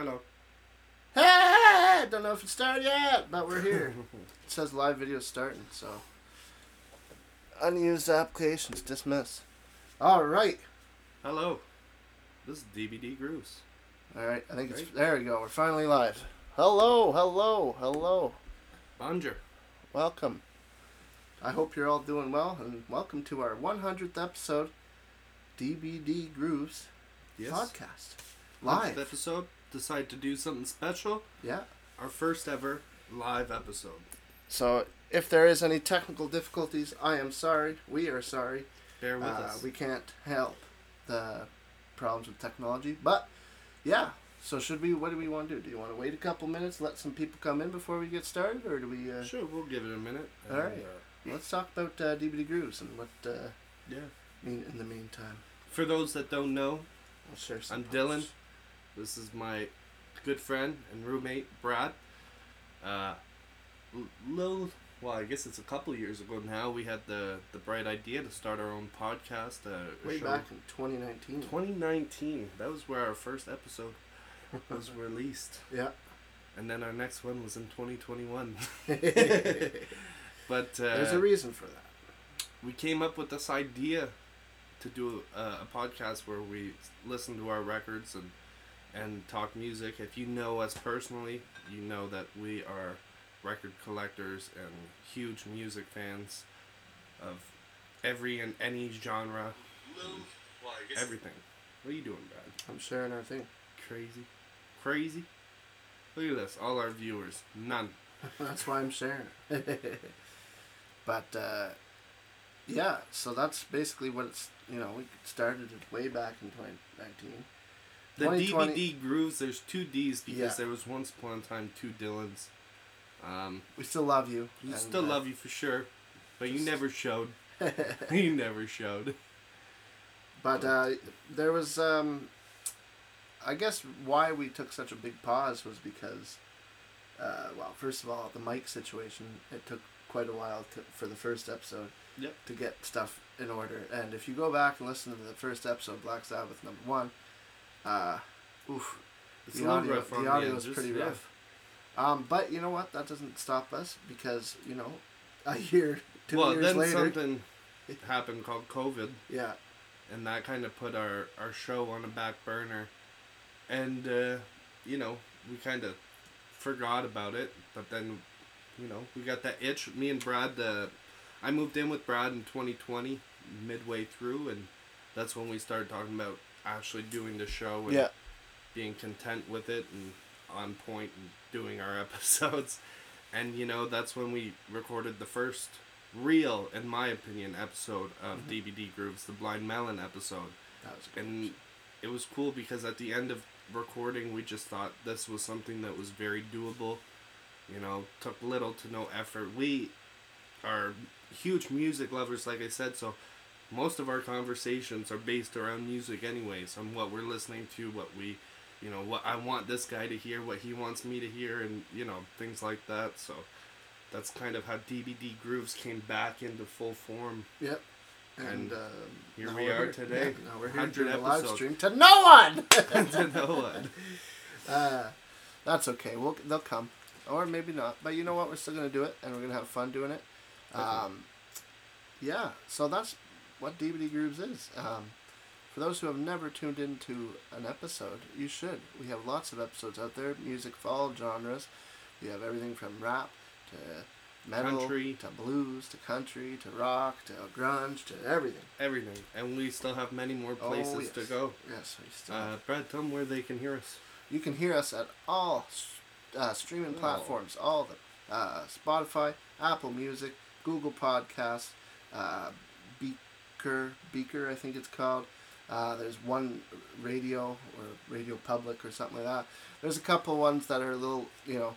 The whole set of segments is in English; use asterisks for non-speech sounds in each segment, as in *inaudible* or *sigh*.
Hello. Hey, don't know if it started yet, but we're here. *laughs* it says live video starting, so. Unused applications dismiss. All right, Hello. This is DBD Grooves. all right. I think it's Right. there. We go. We're finally live. Hello, hello, hello. Bonjour. Welcome. I hope you're all doing well, and welcome to our 100th episode, DBD Grooves Yes. podcast. Live Live. episode. Decide to do something special. Yeah. Our first ever live episode. So if there is any technical difficulties, I am sorry. We are sorry. Bear with Uh, us. we can't help the problems with technology, but yeah. So should we? What do we want to do? Do you want to wait a couple minutes, let some people come in before we get started, or do we? Uh, Sure, we'll give it a minute. All and, right. uh, Let's talk about uh, DBD grooves and what uh, yeah. mean in the meantime. For those that don't know, I'll share some. I'm Dylan. This is my good friend and roommate, Brad. Uh, little, well, I guess it's a couple years ago now. We had the the bright idea to start our own podcast. Uh, Way show. back in 2019. 2019. That was where our first episode was *laughs* released, yeah. and then our next one was in 2021. *laughs* *laughs* But uh, a reason for that. we came up with this idea to do a, a podcast where we listen to our records and and talk music. If you know us personally, you know that we are record collectors and huge music fans of every and any genre, everything. What are you doing, Brad? I'm sharing our thing. Crazy, crazy. Look at this, all our viewers, none. *laughs* That's why I'm sharing it. *laughs* but uh, yeah, so that's basically what it's. You know, we started it way back in 2019. The DBD grooves. There's two D's because Yeah. there was once upon a time two Dylans. Um, We still love you. we and, still uh, love you for sure, but you never showed. *laughs* you never showed. But uh, there was, um, I guess, why we took such a big pause was because, uh, well, first of all, the mic situation. It took quite a while to, for the first episode Yep. to get stuff in order. And if you go back and listen to the first episode, Black Sabbath number one, uh, oof, It's the audio, rough the audio is pretty yeah. rough. Um, but you know what? That doesn't stop us because you know, a year, two well, years then later, something happened called COVID, yeah, and that kind of put our our show on a back burner, and uh, you know we kind of forgot about it. But then, you know, we got that itch. Me and Brad. Uh, I moved in with Brad in 2020, midway through, and that's when we started talking about actually doing the show and yeah, being content with it and on point and doing our *laughs* episodes. And you know, that's when we recorded the first real, in my opinion, episode of Mm-hmm. DBD Grooves, the Blind Melon episode. that was. And it was cool because at the end of recording, we just thought this was something that was very doable. You know, took little to no effort. We are huge music lovers, like I said, so most of our conversations are based around music, anyways, on what we're listening to, what we, you know, what I want this guy to hear, what he wants me to hear, and you know, things like that. So that's kind of how DBD Grooves came back into full form. Yep. And, And um, here we here- today, yeah, now we're here doing a live stream to no one. *laughs* *laughs* to no one. Uh, that's okay. We'll they'll come, or maybe not. But you know what? We're still gonna do it, and we're gonna have fun doing it. Um, yeah. So that's what DBD Grooves is. Um, for those who have never tuned into an episode, you should. We have lots of episodes out there. Music for all genres. We have everything from rap to metal Country. to blues to country to rock to grunge to everything. Everything. And we still have many more places Oh, yes. to go. Yes, we still. Uh, Brad, tell them where they can hear us. You can hear us at all uh, streaming Oh. platforms, all the uh, Spotify, Apple Music, Google Podcasts, uh, Breaker, Breaker, I think it's called. Uh, there's one radio or Radio Public or something like that. There's a couple ones that are a little, you know,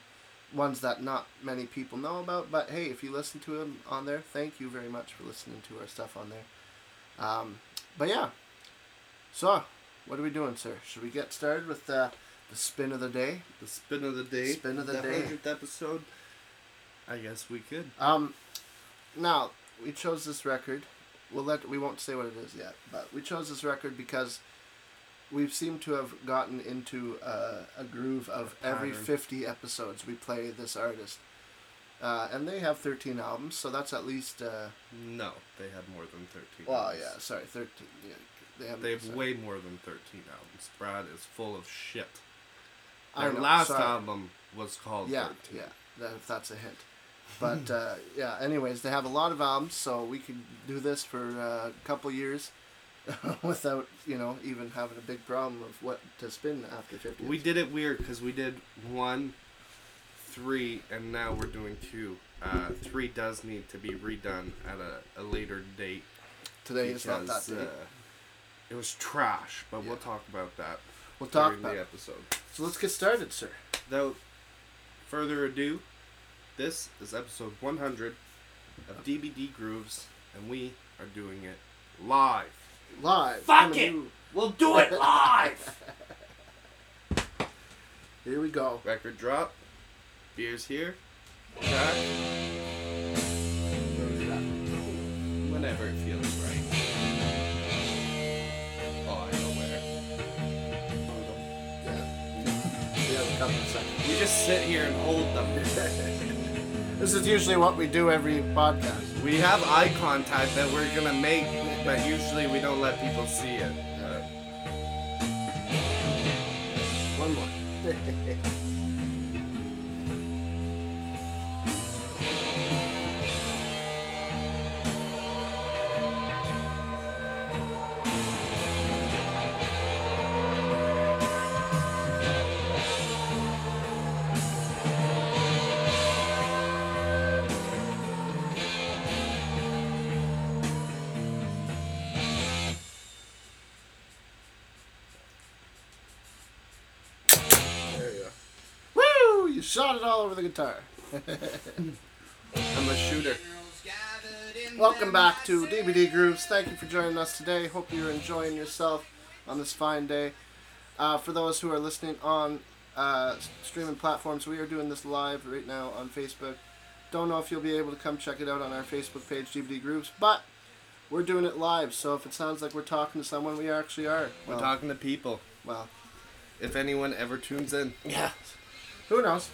ones that not many people know about. But hey, if you listen to them on there, thank you very much for listening to our stuff on there. Um, but yeah, so what are we doing, sir? Should we get started with uh, the spin of the day? The spin of the day. Spin of the day. 100th episode. I guess we could. Um, now we chose this record. We'll let we won't say what it is yet, but we chose this record because we seem to have gotten into uh, a groove of every pattern. 50 episodes we play this artist. Uh, and they have 13 albums, so that's at least. Uh, No, they have more than thirteen. well, albums. yeah, sorry, 13. Yeah, they have, They have sorry. way more than thirteen albums. Brad is full of shit. Their know, last sorry. album was called Yeah, 13. yeah, that, that's a hint. But uh, yeah, anyways, they have a lot of albums, so we could do this for uh, a couple years *laughs* without, you know, even having a big problem of what to spin after 50. We did it weird because we did one, three, and now we're doing two. Uh, three does need to be redone at a, a later date. Today is not that day. Uh, it was trash, but we'll talk about that we'll talk about the episode. So let's get started, sir. Without further ado, this is episode 100 of DBD Grooves, and we are doing it live. Live. Fuck it. you- We'll do it *laughs* live. Here we go. Record drop. Beers here. Jack. Whenever it feels right. Oh, I know where. Yeah. We have a couple seconds. You just sit here and hold them. *laughs* This is usually what we do every podcast. We have eye contact that we're gonna make, but usually we don't let people see it. Uh, One more. *laughs* the guitar. I'm a shooter. Welcome back to DBD Grooves. Thank you for joining us today. Hope you're enjoying yourself on this fine day. Uh, for those who are listening on uh, streaming platforms, we are doing this live right now on Facebook. Don't know if you'll be able to come check it out on our Facebook page, DBD Grooves, but we're doing it live. So if it sounds like we're talking to someone, we actually are. We're talking to people. well, If anyone ever tunes in, yeah. Who knows?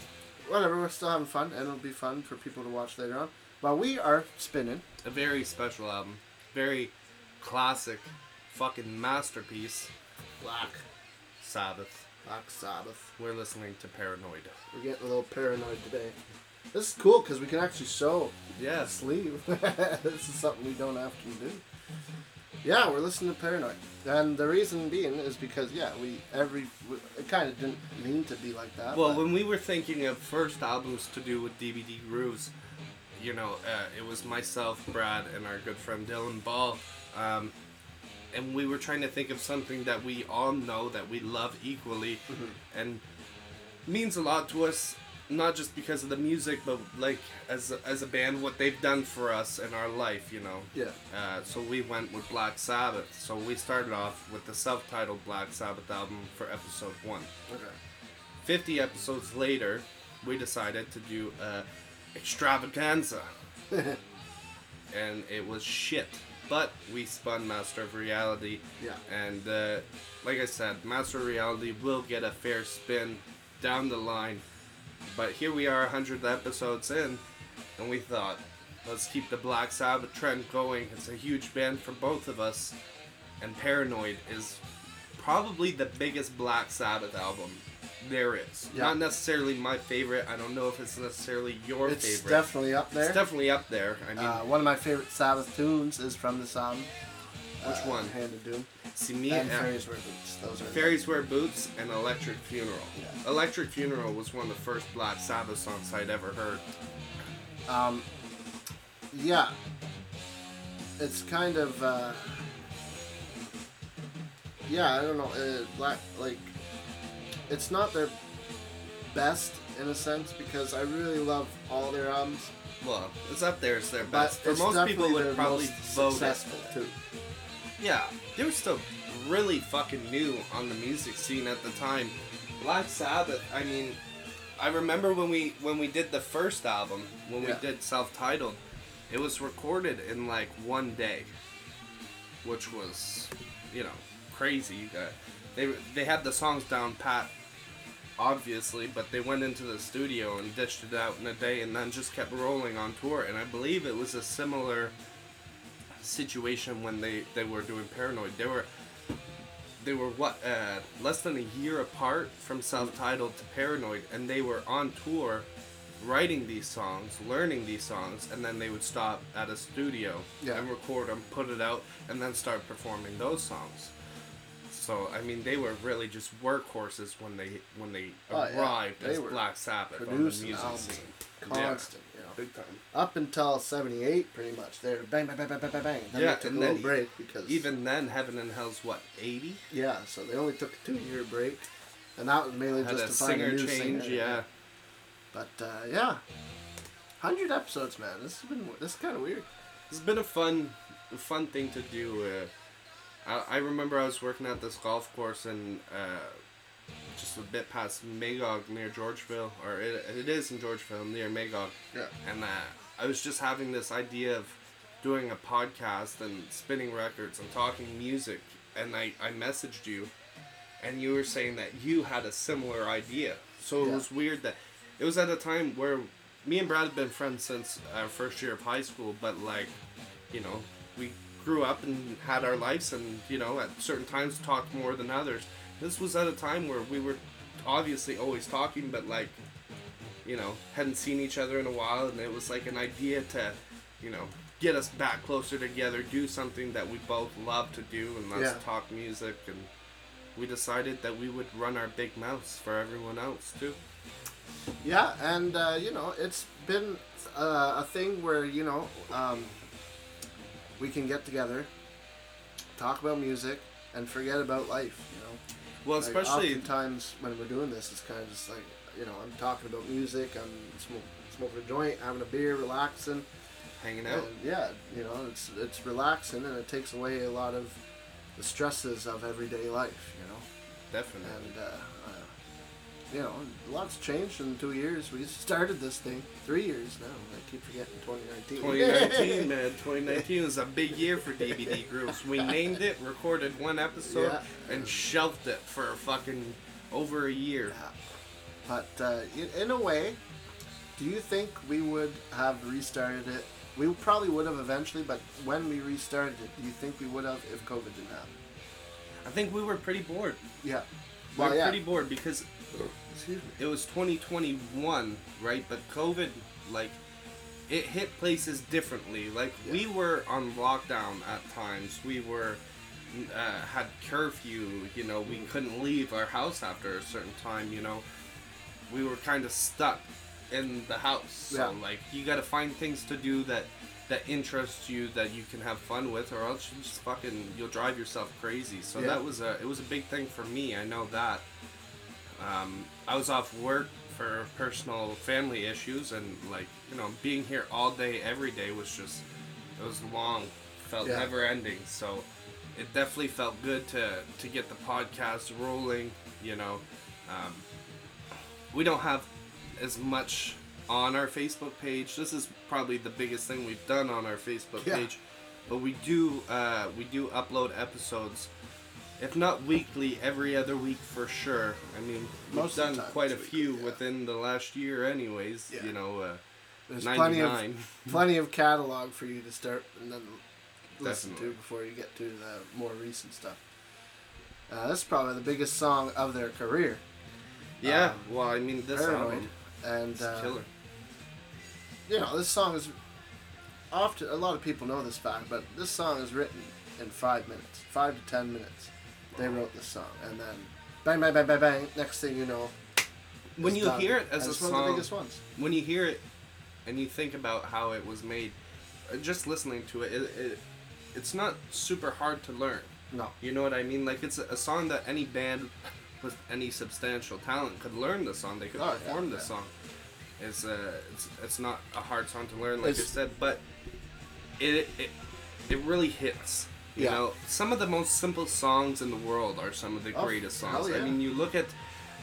Whatever. We're still having fun, and it'll be fun for people to watch later on. But we are spinning. a very special album, very classic, fucking masterpiece. Black. Sabbath. Black Sabbath. We're listening to Paranoid. We're getting a little paranoid today. This is cool because we can actually show yeah. Yes. sleeve. *laughs* this is something we don't often do. Yeah, we're listening to Paranoid, and the reason being is because yeah, we every we, it kind of didn't mean to be like that. Well, but- when we were thinking of first albums to do with DBD Grooves, you know, uh, it was myself, Brad, and our good friend Dylan Ball. Um, and we were trying to think of something that we all know that we love equally and means a lot to us, not just because of the music, but like as a, as a band, what they've done for us in our life, you know. yeah, Uh, so we went with Black Sabbath. So we started off with the self-titled Black Sabbath album for episode one. okay, 50 episodes later, we decided to do a extravaganza. *laughs* and it was shit. But we spun Master of Reality. Yeah. And uh, like I said, Master of Reality will get a fair spin down the line. But here we are, 100 episodes in, and we thought, let's keep the Black Sabbath trend going. It's a huge band for both of us. And Paranoid is probably the biggest Black Sabbath album there is. Yeah. Not necessarily my favorite. I don't know if it's necessarily your it's favorite. It's definitely up there. It's definitely up there. I mean, uh, one of my favorite Sabbath tunes is from this album. Which uh, one? Hand of Doom. see me and uh, Fairies Wear Boots. Those are Fairies Wear Boots and Electric Funeral. Yeah. Electric Funeral was one of the first Black Sabbath songs I'd ever heard. Um, yeah. It's kind of, uh, yeah, I don't know, uh, like, like, it's not their best in a sense because I really love all their albums, Well, it's up there as their but best. For most people, would probably vote it. successful too. Yeah, they were still really fucking new on the music scene at the time. Black Sabbath. I mean, I remember when we when we did the first album, when Yeah. we did self-titled, it was recorded in like one day, which was, you know, crazy. Uh, I they they had the songs down pat, obviously, but they went into the studio and dished it out in a day, and then just kept rolling on tour. And I believe it was a similar situation when they they were doing Paranoid. They were they were what uh, less than a year apart from self-titled to Paranoid, and they were on tour writing these songs, learning these songs, and then they would stop at a studio Yeah. and record them, put it out, and then start performing those songs. So I mean, they were really just workhorses when they when they Oh, yeah. arrived They as Black Sabbath on the music scene. Constant. Yeah, big time. Up until '78, pretty much. They're bang, bang, bang, bang, bang, bang, bang. Then Yeah, they took and a little then break because Even then, Heaven and Hell's what eighty? yeah, so they only took a two-year break, and that was mainly Had just a to find a singer new change, singer. yeah. But uh, yeah, hundred episodes, man. This has been this is kind of weird. It's been a fun, fun thing to do. Uh, I, I remember I was working at this golf course and. uh, just a bit past Magog near Georgeville, or it, it is in Georgeville near Magog. Yeah. And uh, I was just having this idea of doing a podcast and spinning records and talking music, and I, I messaged you, and you were saying that you had a similar idea. So it Yeah. was weird that it was at a time where me and Brad had been friends since our first year of high school, but like, you know, we grew up and had our lives, and you know, at certain times talked more than others. This was at a time where we were obviously always talking, but like, you know, hadn't seen each other in a while, and it was like an idea to, you know, get us back closer together, do something that we both love to do, and that's Yeah. talk music. And we decided that we would run our big mouths for everyone else too. Yeah, and uh, you know, it's been uh, a thing where you know um, we can get together, talk about music, and forget about life. You know, Well, Like, especially oftentimes when we're doing this, it's kind of just like you know, I'm talking about music, I'm smoking, smoking a joint, having a beer, relaxing, hanging out. and yeah, you know, it's it's relaxing and it takes away a lot of the stresses of everyday life. You know. Definitely. And, uh, you know, a lot's changed in two years. We started this thing three years now. I keep forgetting 2019. 2019, *laughs* man. 2019 was a big year for DBD Grooves. We named it, recorded one episode, Yeah. and shelved it for a fucking over a year. Yeah. But uh, in, in a way, do you think we would have restarted it? We probably would have eventually, but when we restarted it, do you think we would have if COVID didn't happen? I think we were pretty bored. Yeah. We Well, were yeah. pretty bored because Excuse me. it was 2021, right? But COVID, like, it hit places differently. Like, we were on lockdown at times. We were uh, had curfew. You know, we couldn't leave our house after a certain time. You know, we were kind of stuck in the house. So, Yeah. like, you got to find things to do that that interests you that you can have fun with, or else you just fucking you'll drive yourself crazy. So Yeah. that was a it was a big thing for me. I know that. Um, I was off work for personal family issues, and like you know, being here all day, every day was just it was long, felt Yeah. never ending. So it definitely felt good to to get the podcast rolling. You know, um, we don't have as much on our Facebook page. This is probably the biggest thing we've done on our Facebook Yeah. page, but we do uh, we do upload episodes. If not weekly, every other week for sure. I mean, we've Most of done quite a few weekly, yeah. within the last year, anyways. Yeah. You know, uh, There's plenty of 99. *laughs* plenty of catalog for you to start and then listen Definitely. to before you get to the more recent stuff. Uh, this is probably the biggest song of their career. yeah. um, well, I mean, this Paranoid. album And uh, killer. you know, this song is often a lot of people know this fact, but this song is written in five minutes, five to ten minutes. They wrote this song, and then bang, bang, bang, bang, bang. Next thing you know, When you done. hear it as And a it's one of the biggest ones. when you hear it and you think about how it was made, uh, just listening to it, it, it it's not super hard to learn. No, You know what I mean? Like it's a, a song that any band with any substantial talent could learn the song. They could Oh, yeah, perform the yeah. song. It's uh, it's it's not a hard song to learn, like I It's- said, but it it it really hits. You Yeah. know, some of the most simple songs in the world are some of the Oh, greatest songs. I mean, you look at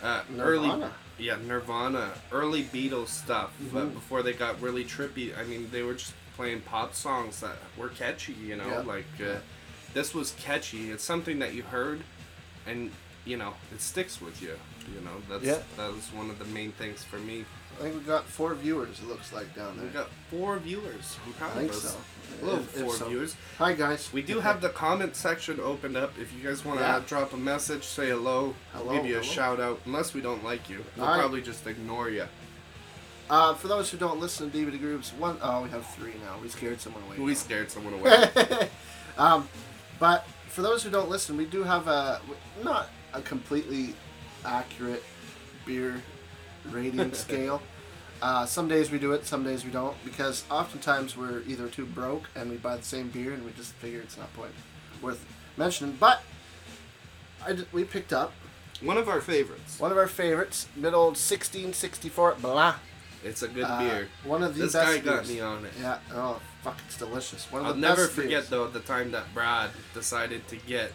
uh, early yeah Nirvana, early Beatles stuff, but Mhm. before they got really trippy. I mean, they were just playing pop songs that were catchy. You know, Yeah. like uh, Yeah. this was catchy. It's something that you heard, and you know, it sticks with you. You know, that's Yeah. that was one of the main things for me. I think we got four viewers. It looks like down there. We got four viewers. I'm proud I think of us. so. Hello, If- if four so. viewers. Hi guys. We do have the comment section opened up. If you guys want to Yeah. drop a message, say hello, Hello, give you a hello. shout out. Unless we don't like you, we'll Alright. probably just ignore you. Uh, for those who don't listen to DBD Grooves, one oh we have three now. We scared someone away. We scared someone away. *laughs* um, but for those who don't listen, we do have a not a completely accurate beer rating *laughs* scale. Uh, some days we do it, some days we don't, because oftentimes we're either too broke and we buy the same beer and we just figure it's not point worth mentioning. But I d- we picked up One of our favorites. one of our favorites, mid old 1664 blah. It's a good Uh, beer. One of the This best guy got beers. me on it. Yeah. Oh, fuck! It's delicious. One of I'll the never forget beers. though the time that Brad decided to get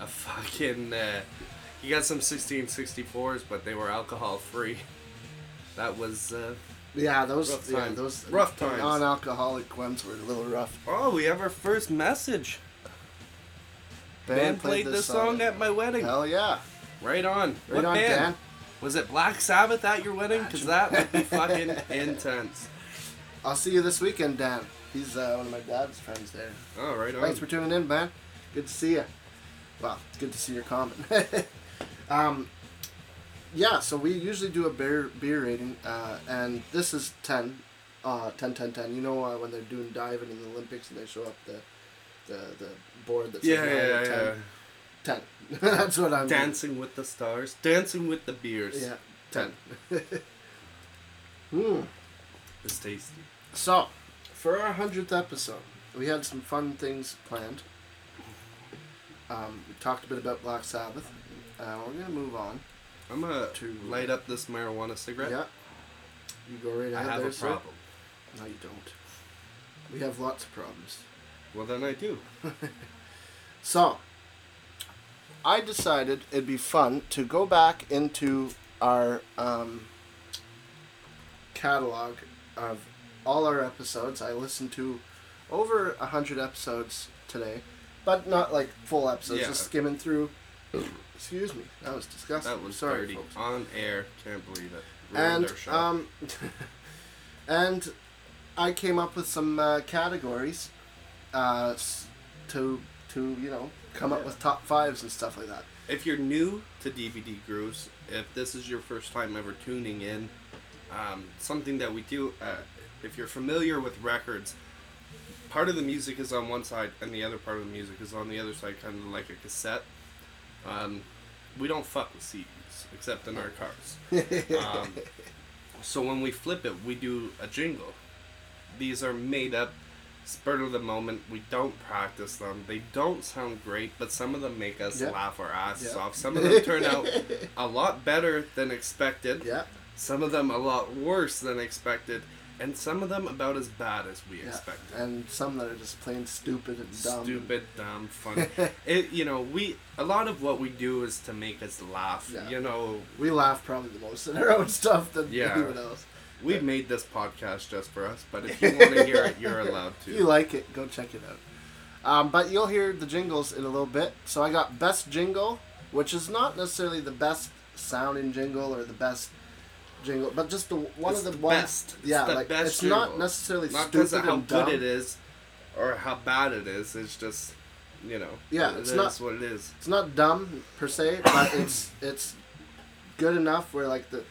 a fucking. Uh, he got some 1664s, but they were alcohol free. *laughs* That was. Uh, Yeah, those Rough yeah, times. those Rough times. non-alcoholic ones were a little rough. oh, we have our first message. Band Band played this song at my wedding. Hell yeah! Right on. Right what on, band? Dan. Was it Black Sabbath at your wedding? Because that would be *laughs* fucking intense. I'll see you this weekend, Dan. He's uh, one of my dad's friends there. Oh, right on. Thanks for tuning in, man. Good to see you. Well, it's good to see your comment. *laughs* um, yeah, so we usually do a beer beer rating, uh, and this is 10, uh, 10, 10, 10. You know uh, when they're doing diving in the Olympics and they show up the the, the board that's yeah, yeah, nine yeah, 10. yeah. 10. *laughs* That's what I'm Dancing with the stars. Dancing with the beers. Yeah, 10. 10. *laughs* Hmm. It's tasty. So, for our 100th episode, we had some fun things planned. Um, we talked a bit about Black Sabbath. Uh, we're going to move on. I'm gonna To- light up this marijuana cigarette. Yeah. You go right I ahead have there, a sir. problem. No, you don't. We have lots of problems. Well, then I do. *laughs* So, I decided it'd be fun to go back into our um, catalog of all our episodes. I listened to over a hundred episodes today, but not like full episodes. Yeah. Just skimming through. Excuse me, that was disgusting. That was Sorry, dirty. folks. On air. Can't believe it. Ruined And um, *laughs* and I came up with some uh, categories, uh, to to you know come up with top fives and stuff like that. if you're new to DBD Grooves, if this is your first time ever tuning in, um, something that we do, uh, if you're familiar with records, part of the music is on one side and the other part of the music is on the other side, kind of like a cassette. Um, we don't fuck with CDs, except in our cars. *laughs* Um, so when we flip it, we do a jingle. These are made up, spur of the moment. We don't practice them. They don't sound great, but some of them make us Yeah. laugh our asses Yeah. off. Some of them turn out *laughs* a lot better than expected. yeah, Some of them a lot worse than expected, and some of them about as bad as we yeah, expected. and some that are just plain stupid and dumb. Stupid, dumb, funny. *laughs* it, you know, we a lot of what we do is to make us laugh. Yeah. You know, We laugh probably the most in our own stuff than Yeah. anyone else. we made this podcast just for us, but if you *laughs* want to hear it, you're allowed If to. you like it, go check it out. Um, but you'll hear the jingles in a little bit. So I got best jingle, which is not necessarily the best sounding jingle or the best jingle, but just the one It's of the, the best. Yeah, the like best it's not jingle. necessarily Not because stupid of how and good dumb. it is, or how bad it is. It's just, you know. Yeah, it it's is not- what it is. It's not dumb per se, but it's it's good enough where like the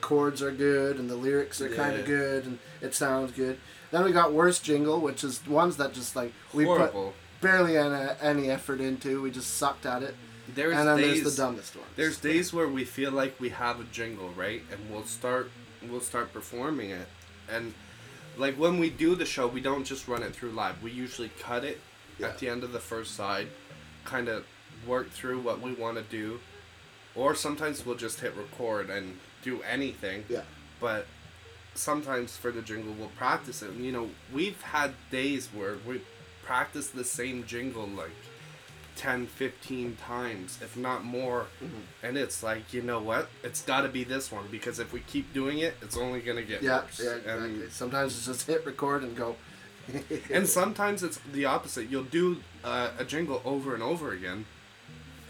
chords are good and the lyrics are kind of good and it sounds good. Then we got worst jingle, which is ones that just like we put barely any, any effort into. We just sucked at it. There's and then days. there's the dumbest ones. There's days where we feel like we have a jingle, right? And we'll start we'll start performing it. And like when we do the show, we don't just run it through live. We usually cut it Yeah. at the end of the first side, kind of work through what we want to do. Or sometimes we'll just hit record and do anything. Yeah. But sometimes for the jingle we'll practice it. And, You know, we've had days where we practice the same jingle like 10, 15 times, if not more. Mm-hmm. And it's like, you know what? It's got to be this one because if we keep doing it, it's only going to get Yeah, worse. yeah, exactly. And, Sometimes it's just *laughs* hit record and go. *laughs* and sometimes it's the opposite. You'll do uh, a jingle over and over again,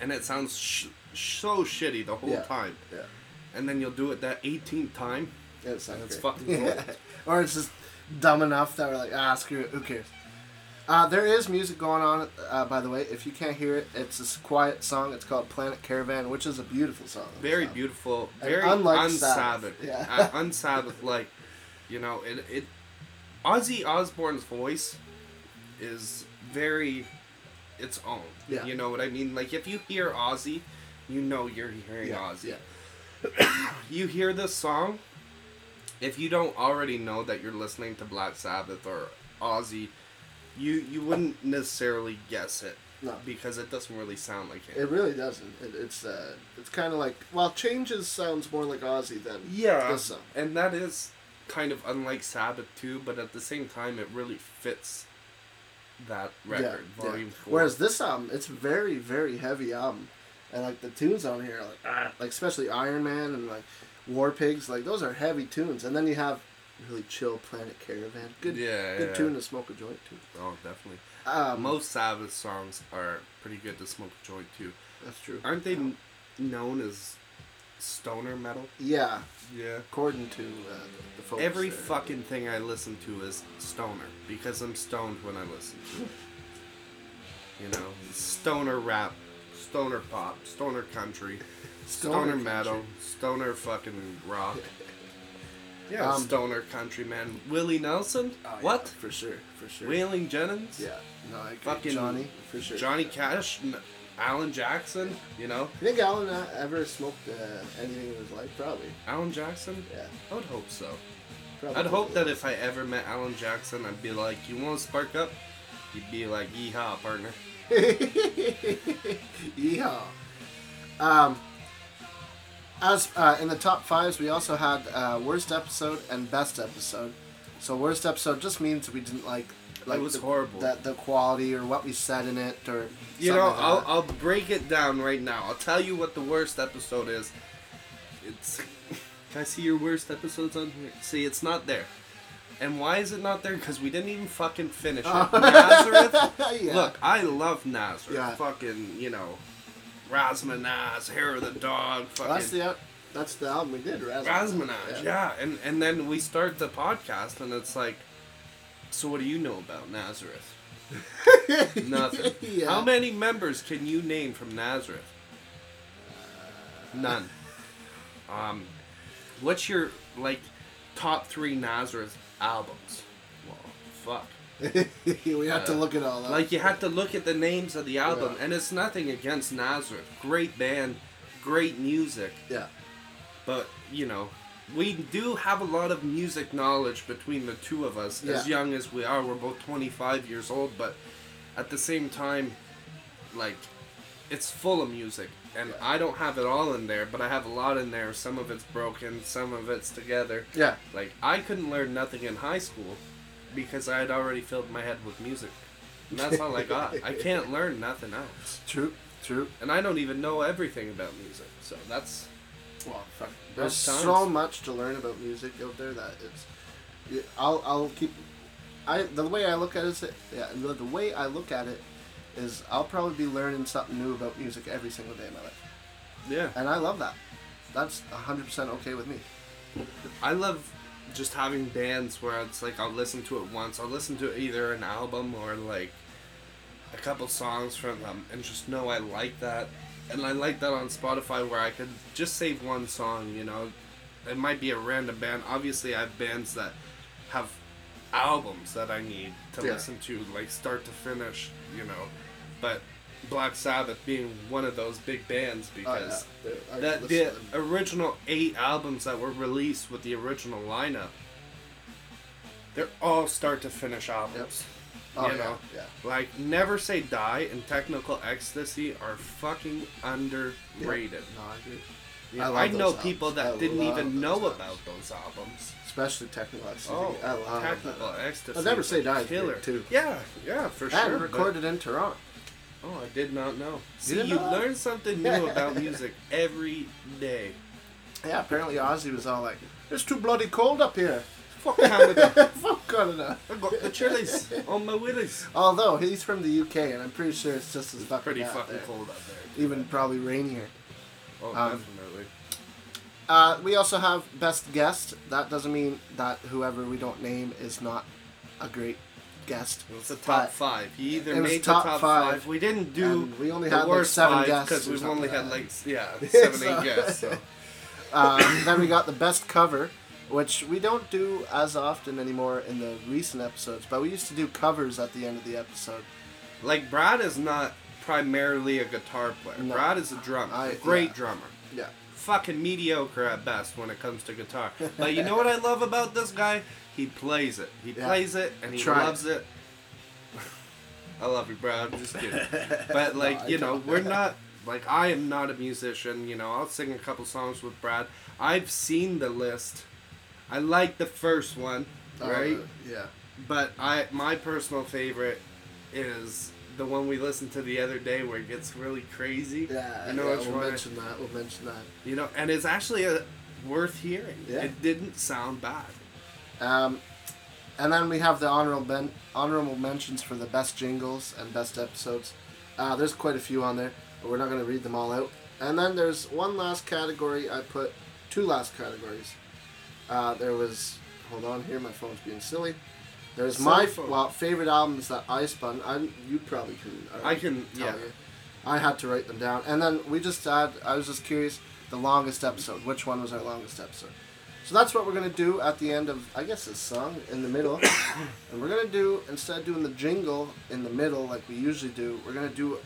and it sounds sh- so shitty the whole Yeah. time, Yeah. and then you'll do it that 18th time. It's not That's great. fucking *laughs* Yeah. or it's just dumb enough that we're like, ah, screw it, who cares? Uh, there is music going on, uh, by the way. If you can't hear it, it's this quiet song. It's called Planet Caravan, which is a beautiful song. Very So, beautiful, And very unlike unsabbath, Sabbath, yeah. uh, *laughs* unsabbath like, you know, it it. Ozzy Osbourne's voice is very its own. Yeah. You know what I mean? Like if you hear Ozzy, you know you're hearing Yeah, Ozzy. yeah. *coughs* You hear this song, if you don't already know that you're listening to Black Sabbath or Ozzy, you you wouldn't necessarily guess it No. because it doesn't really sound like It It really doesn't. It, it's uh, it's kind of like well, Changes sounds more like Ozzy than Yeah, and that is kind of unlike Sabbath too, but at the same time, it really fits that record, yeah. Volume Four. Whereas this album, it's very very heavy album, and like the tunes on here, are like ah, like especially Iron Man and like War Pigs, like those are heavy tunes, and then you have really chill Planet Caravan, good yeah, good yeah. tune to smoke a joint to. Oh, definitely. Um, Most Sabbath songs are pretty good to smoke a joint too. that's true. Aren't they n- known as stoner metal? Yeah, Yeah. according to uh, the folks. Every there. fucking thing I listen to is stoner because I'm stoned when I listen to it. You know, stoner rap, stoner pop, stoner country, stoner, Stoner metal, stoner fucking rock. *laughs* Yeah, Um, stoner country man. Willie Nelson? Oh, yeah, what? for sure, for sure. Waylon Jennings? Yeah, no, I agree. Fucking Johnny for sure. Johnny Cash? Alan Jackson? You know? You think Alan ever smoked uh, anything in his life? Probably. Alan Jackson? Yeah. I would hope so. Probably. I'd hope that if I ever met Alan Jackson, I'd be like, "You want to spark up?" He'd be like, "Yeehaw, partner." *laughs* Yeehaw. Um, as uh, in the top fives, we also had uh, worst episode and best episode. So worst episode just means we didn't like like was the, horrible. That the quality or what we said in it or You know, like I'll. I'll break it down right now. I'll tell you what the worst episode is. It's. *laughs* Can I see your worst episodes on here? See, it's not there. And why is it not there? Because we didn't even fucking finish it. *laughs* Nazareth. *laughs* yeah. Look, I love Nazareth. Yeah. Fucking, you know, Razamanaz, Hair of the Dog. Fucking. That's the that's the album we did. Razamanaz. Razamanaz, yeah. And and then we start the podcast, and it's like, so what do you know about Nazareth? *laughs* Nothing. Yeah. How many members can you name from Nazareth? None. Um, what's your like top three Nazareth albums? Well, fuck. *laughs* we have to Uh, look at all that. Like you have to look at the names of the album, Yeah. and it's nothing against Nazareth. Great band, great music. yeah. But, you know, we do have a lot of music knowledge between the two of us. Yeah. As young as we are, we're both 25 years old, but at the same time, like, it's full of music. And Yeah. I don't have it all in there, but I have a lot in there. Some of it's broken, some of it's together. Yeah. Like, I couldn't learn nothing in high school because I had already filled my head with music. And that's all I got. I can't *laughs* learn nothing else. True. True. And I don't even know everything about music. So that's. Well, fuck. There's so much to learn about music out there that it's. I'll I'll keep. I the way I look at it is yeah the, the way I look at it is I'll probably be learning something new about music every single day of my life, Yeah. and I love that. That's hundred percent okay with me. I love just having bands where it's like I'll listen to it once. I'll listen to either an album or like a couple songs from them and just know I like that. And I like that on Spotify where I could just save one song, you know. It might be a random band. Obviously, I have bands that have albums that I need to Yeah. listen to, like start to finish, you know. But Black Sabbath being one of those big bands because Oh, yeah. That the original eight albums that were released with the original lineup, they're all start to finish albums. Oh, you yeah, know, yeah. like Never Say Die and Technical Ecstasy are fucking underrated. No, I agree. I I, know people that I didn't even know albums. about those albums. Especially technical ecstasy. Oh, I love Technical. Ecstasy. I'll never say Die killer too. Yeah, yeah, for sure. but- recorded in Toronto. Oh, I did not know. See, you know that? learn something new *laughs* about music every day. Yeah, apparently Ozzy was all like, "It's too bloody cold up here." Fuck Canada. *laughs* Fuck Canada. I got the chilies *laughs* on my willies. Although he's from the UK, and I'm pretty sure it's just as fucking Pretty fucking there. cold out there. Even probably rainier. Oh, Um, definitely. Uh, we also have best guest. That doesn't mean that whoever we don't name is not a great guest. It was the top five. He either made top the top five, five. We didn't do we only the had, like, seven guests because we've only had like yeah *laughs* seven So- eight guests. So. Uh, then we got the best cover, which we don't do as often anymore in the recent episodes, but we used to do covers at the end of the episode. Like Brad is not primarily a guitar player. No. Brad is a drummer, I- a great yeah. drummer. Yeah. Fucking mediocre at best when it comes to guitar. *laughs* But you know what I love about this guy? He plays it. He Yeah. plays it and he Try loves it. *laughs* I love you, Brad. I'm just kidding. *laughs* But like I you know, we're *laughs* not like I am not a musician. You know, I'll sing a couple songs with Brad. I've seen the list. I like the first one, right? Uh, yeah. But I my personal favorite is the one we listened to the other day where it gets really crazy. Yeah, You know yeah, we'll one I- mention that. We'll mention that. You know, and it's actually a worth hearing. Yeah. It didn't sound bad. Um, and then we have the honorable ben- honorable mentions for the best jingles and best episodes. Uh, there's quite a few on there, but we're not going to read them all out. And then there's one last category. I put two last categories. Uh, there was hold on here, my phone's being silly. There's Cell my phone. well favorite albums that I spun. I you probably can. uh, I can- tell yeah. you. I had to write them down, and then we just had. I was just curious, the longest episode. Which one was our longest episode? So that's what we're gonna do at the end of, I guess, this song in the middle, and we're gonna do instead of doing the jingle in the middle like we usually do, we're gonna do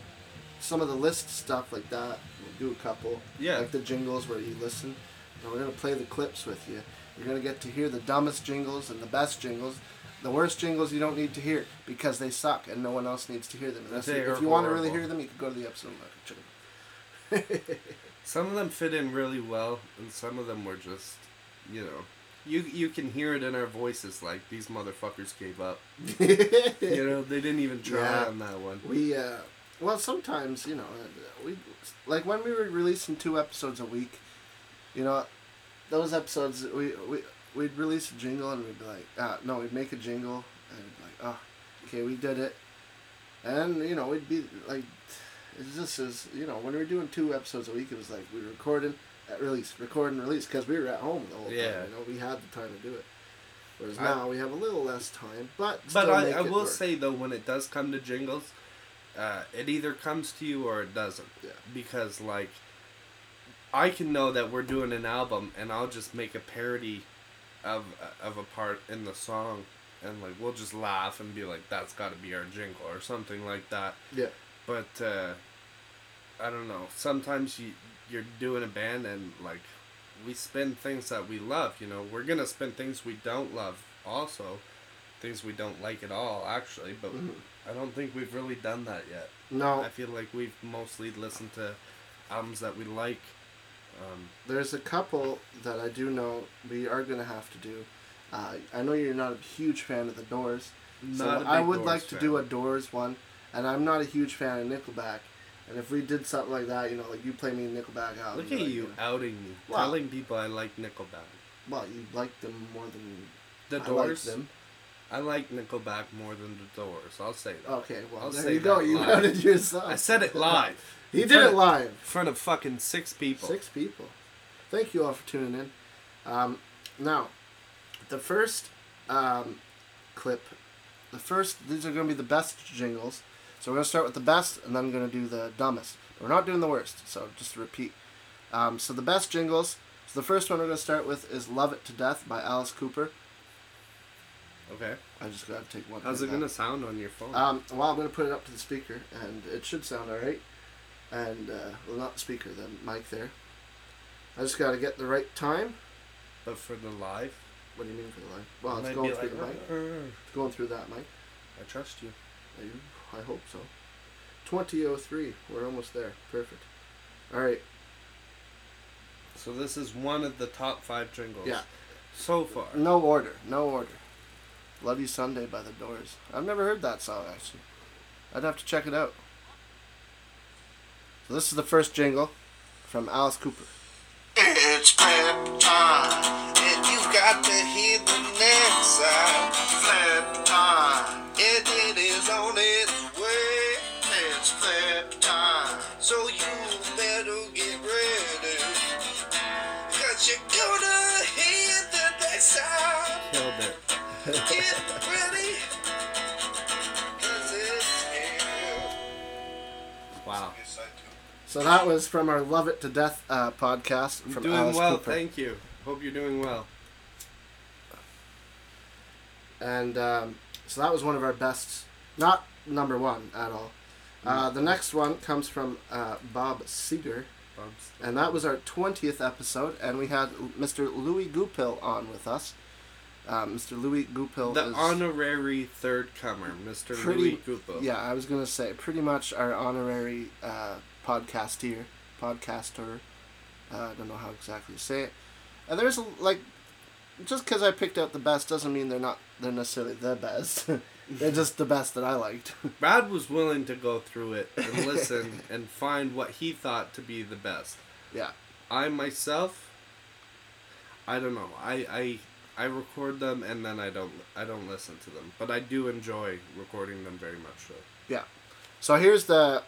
some of the list stuff like that. We'll do a couple, Yeah. like the jingles where you listen, and we're gonna play the clips with you. You're gonna get to hear the dumbest jingles and the best jingles. The worst jingles you don't need to hear because they suck and no one else needs to hear them. Unless They you- if you want to really hear them, you can go to the episode. and. *laughs* Some of them fit in really well, and some of them were just, you know, you you can hear it in our voices. Like these motherfuckers gave up. *laughs* You know, they didn't even try Yeah. on that one. We uh, well sometimes you know uh, we like when we were releasing two episodes a week, you know, those episodes we we we'd release a jingle and we'd be like, uh, no, we'd make a jingle and we'd be like, oh, okay, we did it, and you know we'd be like, it's just as you know when we were doing two episodes a week, it was like we were recording at release, recording release because we were at home the whole Yeah. time. You know, we had the time to do it. Whereas I- now we have a little less time, but But I, I will work. say though, when it does come to jingles, uh, it either comes to you or it doesn't. Yeah. Because like, I can know that we're doing an album, and I'll just make a parody of of a part in the song, and like we'll just laugh and be like, "That's got to be our jingle" or something like that. yeah. But uh, I don't know. Sometimes you you're doing a band and like we spin things that we love. You know, we're gonna spin things we don't love also, things we don't like at all actually. But Mhm. I don't think we've really done that yet. No, I feel like we've mostly listened to albums that we like. Um, There's a couple that I do know we are gonna have to do. Uh, I know you're not a huge fan of the Doors, so I would like to do a Doors one, and I'm not a huge fan of Nickelback. And if we did something like that, you know, like you play me Nickelback out. Look at like, you know, outing me, Well- telling people I like Nickelback. Well, you like them more than The I Doors. like them. I like Nickelback more than the Doors. I'll say that. Okay, well I'll there you go. You live. outed yourself. I said it live. *laughs* he did it live. In front of fucking six people. Six people. Thank you all for tuning in. Um, now, the first um, clip, the first, these are going to be the best jingles. So we're going to start with the best and then I'm going to do the dumbest. We're not doing the worst, so just to repeat. Um, so the best jingles. So the first one we're going to start with is Love It to Death by Alice Cooper. Okay. I just got to take one. How's it gonna sound on your phone? Um, well, I'm going to put it up to the speaker, and it should sound alright. And, uh, well, not the speaker, the mic there. I just got to get the right time. but for the live, What do you mean for the line? Well, it it's going through like, the mic. "Uh, uh, It's going through that mic. I trust you. Are you? I hope so. 2003. We're almost there. Perfect. All right. So this is one of the top five jingles. Yeah. So far. No order. No order. Love You Sunday by The Doors. I've never heard that song, actually. I'd have to check it out. So this is the first jingle from Alice Cooper. It's flat time, and you got to hear the next side. Flat time, and on its way. It's time. So you better get ready. Cause you're gonna hear the next sound. Killed it. get *laughs* ready. Cause it's here. Wow. So that was from our Love It to Death uh, podcast from doing Alice well, Cooper. thank you. Hope you're doing well. And um, so that was one of our best, not number one at all. Uh, the next one comes from uh, Bob Seger, and that was our 20th episode, and we had Mr. Louis Goupil on with us. Uh, Mr. Louis Goupil The honorary third comer, Mr. Pretty- Louis Gupo. yeah, I was gonna say pretty much our honorary uh, podcaster, podcaster. Uh, I don't know how exactly to say it. And there's like, just because I picked out the best doesn't mean they're not they're necessarily the best. *laughs* they're just the best that I liked. *laughs* Brad was willing to go through it and *laughs* listen and find what he thought to be the best. yeah. I myself, I don't know. I I I record them and then I don't I don't listen to them, but I do enjoy recording them very much. So. Yeah. So here's the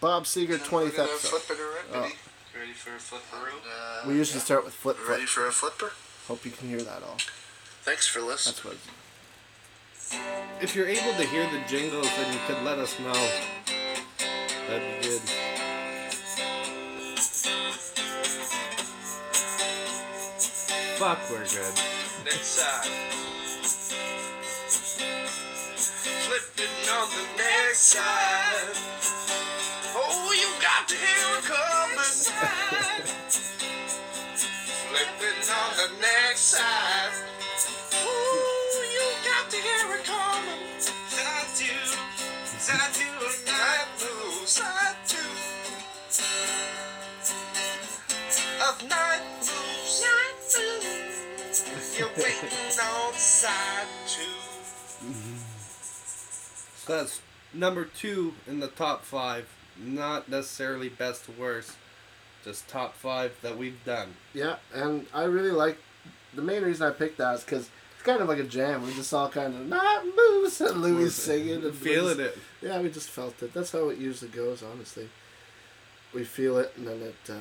Bob Seger And we're 20th gonna episode. Flip it around, Oh. ready? Ready for a flipperoo? Uh, We usually start with flip Ready flip. for a flipper? Hope you can hear that all. Thanks for listening. That's what. If you're able to hear the jingles, then you could let us know. That'd be good. Fuck, we're good. Next side. Flipping on the next side. Oh, you got to hear it coming. Flipping on the next side. Of night moves. Night. You're waiting on side two. So that's number two in the top five. Not necessarily best to worst, just top five that we've done. Yeah, and I really like. The main reason I picked that is because it's kind of like a jam. We just all kind of not moves and Louis singing and Feeling we it. Yeah, we just felt it. That's how it usually goes. Honestly, we feel it, and then it. Uh,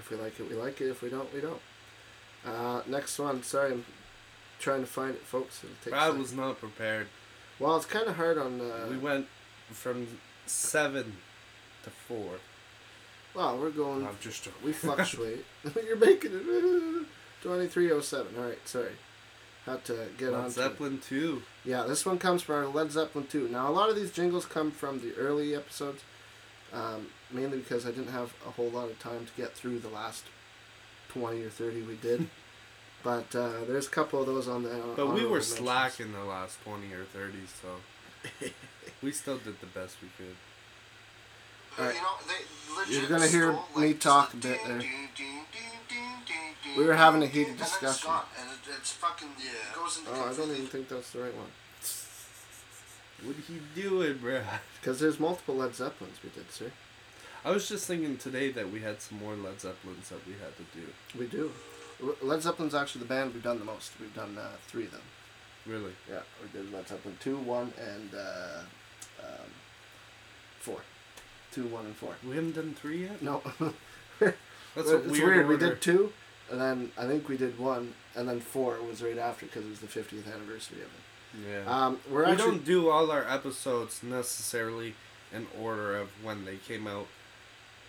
if we like it, we like it. If we don't, we don't. Uh, next one. Sorry, I'm trying to find it, folks. It'll take a Brad was not prepared. Well, it's kind of hard on. Uh, we went from seven to four. well, we're going. I'm just joking. We *laughs* fluctuate. *laughs* You're making it. *laughs* Twenty three oh seven. All right, sorry. Had to get on. Led Zeppelin two. Yeah, this one comes from our Led Zeppelin 2. Now, a lot of these jingles come from the early episodes, um, mainly because I didn't have a whole lot of time to get through the last 20 or 30 we did. *laughs* but uh, there's a couple of those on the. But we honorable were mentions. slack in the last twenty or thirty, so *laughs* we still did the best we could. Alright. You know, they legit You're gonna hear stole, me like, talk a bit there. ding, ding, ding, ding, ding, ding, We were having a ding, heated and it's discussion. gone, and it, it's fucking it goes into Oh, I don't even think that's the right one. What are you doing, bruh? Because there's multiple Led Zeppelins we did, sir. I was just thinking today that we had some more Led Zeppelins that we had to do. We do. Led Zeppelin's actually the band we've done the most. We've done uh, three of them. Really? Yeah, we did Led Zeppelin 2, 1, and uh, um, 4. 2, 1, and 4. We haven't done three yet. No. *laughs* That's it's weird, weird. We did 2, and then I think we did 1, and then 4 was right after because it was the 50th anniversary of it. Yeah. Um, we're we actually. don't do all our episodes necessarily in order of when they came out.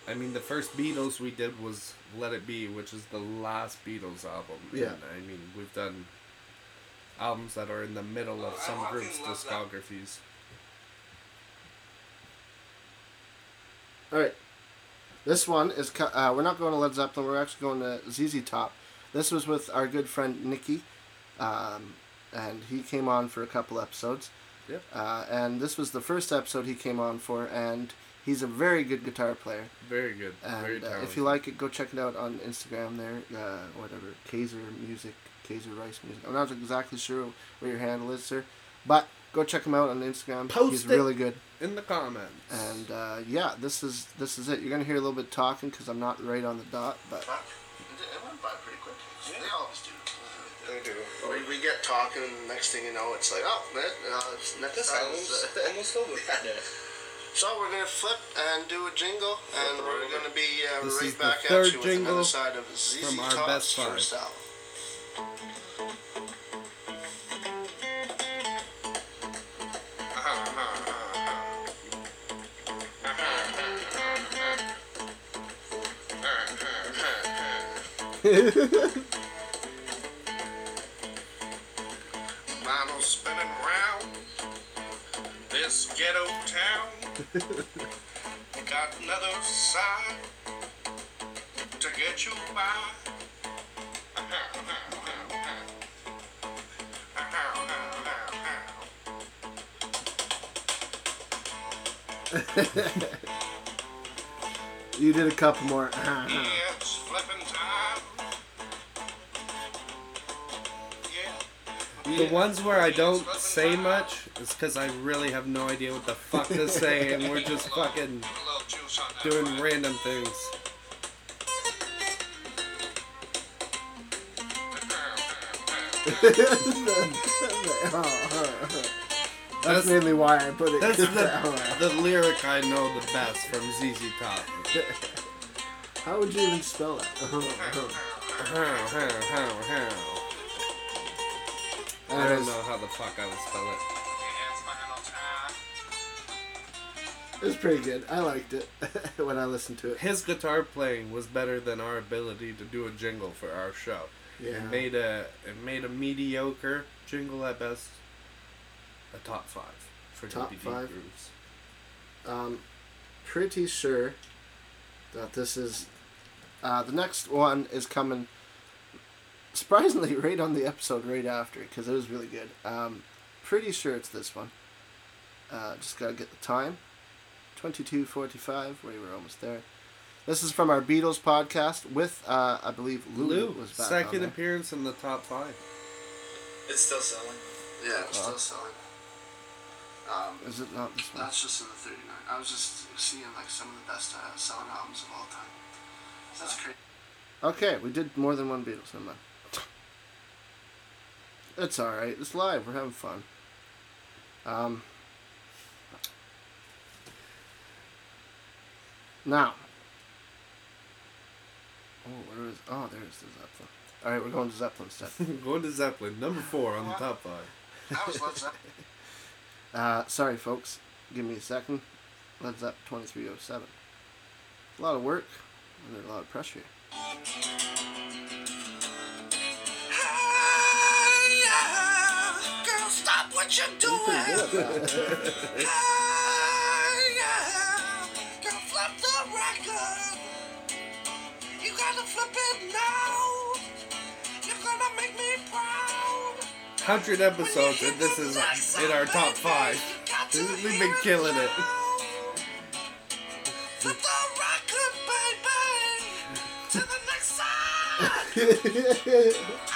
I mean, the first Beatles we did was Let It Be, which is the last Beatles album. Yeah. And, I mean, we've done albums that are in the middle of Oh, some groups' discographies. Alright. This one is. Uh, we're not going to Led Zeppelin, we're actually going to ZZ Top. This was with our good friend Nicky, um, and he came on for a couple episodes. Yep. Uh, and this was the first episode he came on for, and he's a very good guitar player. Very good. Very uh, talented. if you like it, go check it out on Instagram there, uh, whatever, Kaiser Music, Kaiser Rice Music. I'm not exactly sure what your handle is, sir, but go check him out on Instagram. Post He's it. really good. In the comments. And uh, yeah, this is this is it. You're gonna hear a little bit talking because I'm not right on the dot, but Fuck. It it went by pretty quick. They always do. They do. We, we get talking, and next thing you know, it's like, oh, man, uh, it's next This time. album's is, uh, almost over. *laughs* So we're gonna flip and do a jingle, and we're gonna be uh, this right back at you with another side of ZZ from our Top's best first album. *laughs* Bottles spinning round this ghetto town. *laughs* Got another side to get you by. *laughs* You did a couple more. *laughs* It's flipping time. Yeah. The ones where I don't say much is because I really have no idea what the fuck to say, and we're just fucking A little juice on that doing random things. That's That's- mainly why I put it. That's that the, way. the lyric I know the best from ZZ Top. *laughs* How would you even spell it? *laughs* *laughs* I don't know how the fuck I would spell it. It's final time. It was pretty good. I liked it *laughs* when I listened to it. His guitar playing was better than our ability to do a jingle for our show. Yeah. It made a it made a mediocre jingle at best a top five for Top DBD five? grooves. Um, pretty sure that this is uh, the next one is coming. Surprisingly, *laughs* right on the episode right after because it was really good. Um, pretty sure it's this one. Uh, just gotta get the time. Twenty-two forty-five. We were almost there. This is from our Beatles podcast with, uh, I believe, Lou, Lou, was back on second there. appearance in the top five. It's still selling. Yeah, it's Uh-huh. still selling. Um, Is it not this one? that's just in the 39. I was just seeing like some of the best uh, selling albums of all time. That's crazy. Okay, we did more than one Beatles. Never mind. It's all right. It's live. We're having fun. Um. Now. Oh, where is? Oh, there's the Zeppelin. All right, we're going to Zeppelin instead. *laughs* Going to Zeppelin, number four on the top five. That was Led Zeppelin. *laughs* Uh, sorry, folks. Give me a second. Led Zeppelin 2307. A lot of work under a lot of pressure. Stop what you're doing. Hey, *laughs* yeah. Girl, flip the record. You gotta flip it now. You're gonna make me proud. Hundred episodes, and this is in our top five. We've been killing it. Flip the record, baby. To the next side. *laughs*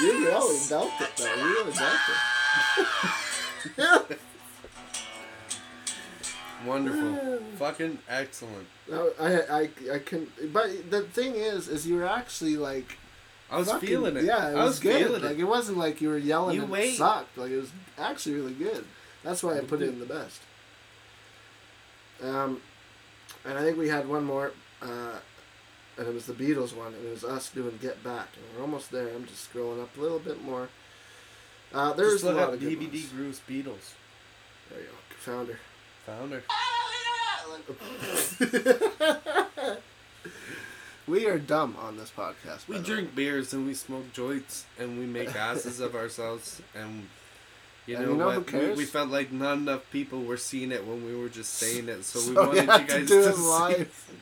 You really dumped it, though. You really dumped it. *laughs* Wonderful, fucking excellent. No, I, I, I can. But the thing is, is you were actually like. I was fucking- feeling it. Yeah, it I was, was good. feeling like it. it wasn't like you were yelling You and wait. it sucked. Like it was actually really good. That's why I put it in the best. Um, and I think we had one more, uh, and it was the Beatles one, and it was us doing "Get Back," and we're almost there. I'm just scrolling up a little bit more. Uh, there's Just a lot up of DBD. Grooves Beatles. There you go, founder. Founder. *laughs* We are dumb on this podcast. We the way. drink beers and we smoke joints and we make *laughs* asses of ourselves and you And know, you what? We, we felt like not enough people were seeing it when we were just saying it, so, we So wanted you to guys to, it *laughs* see.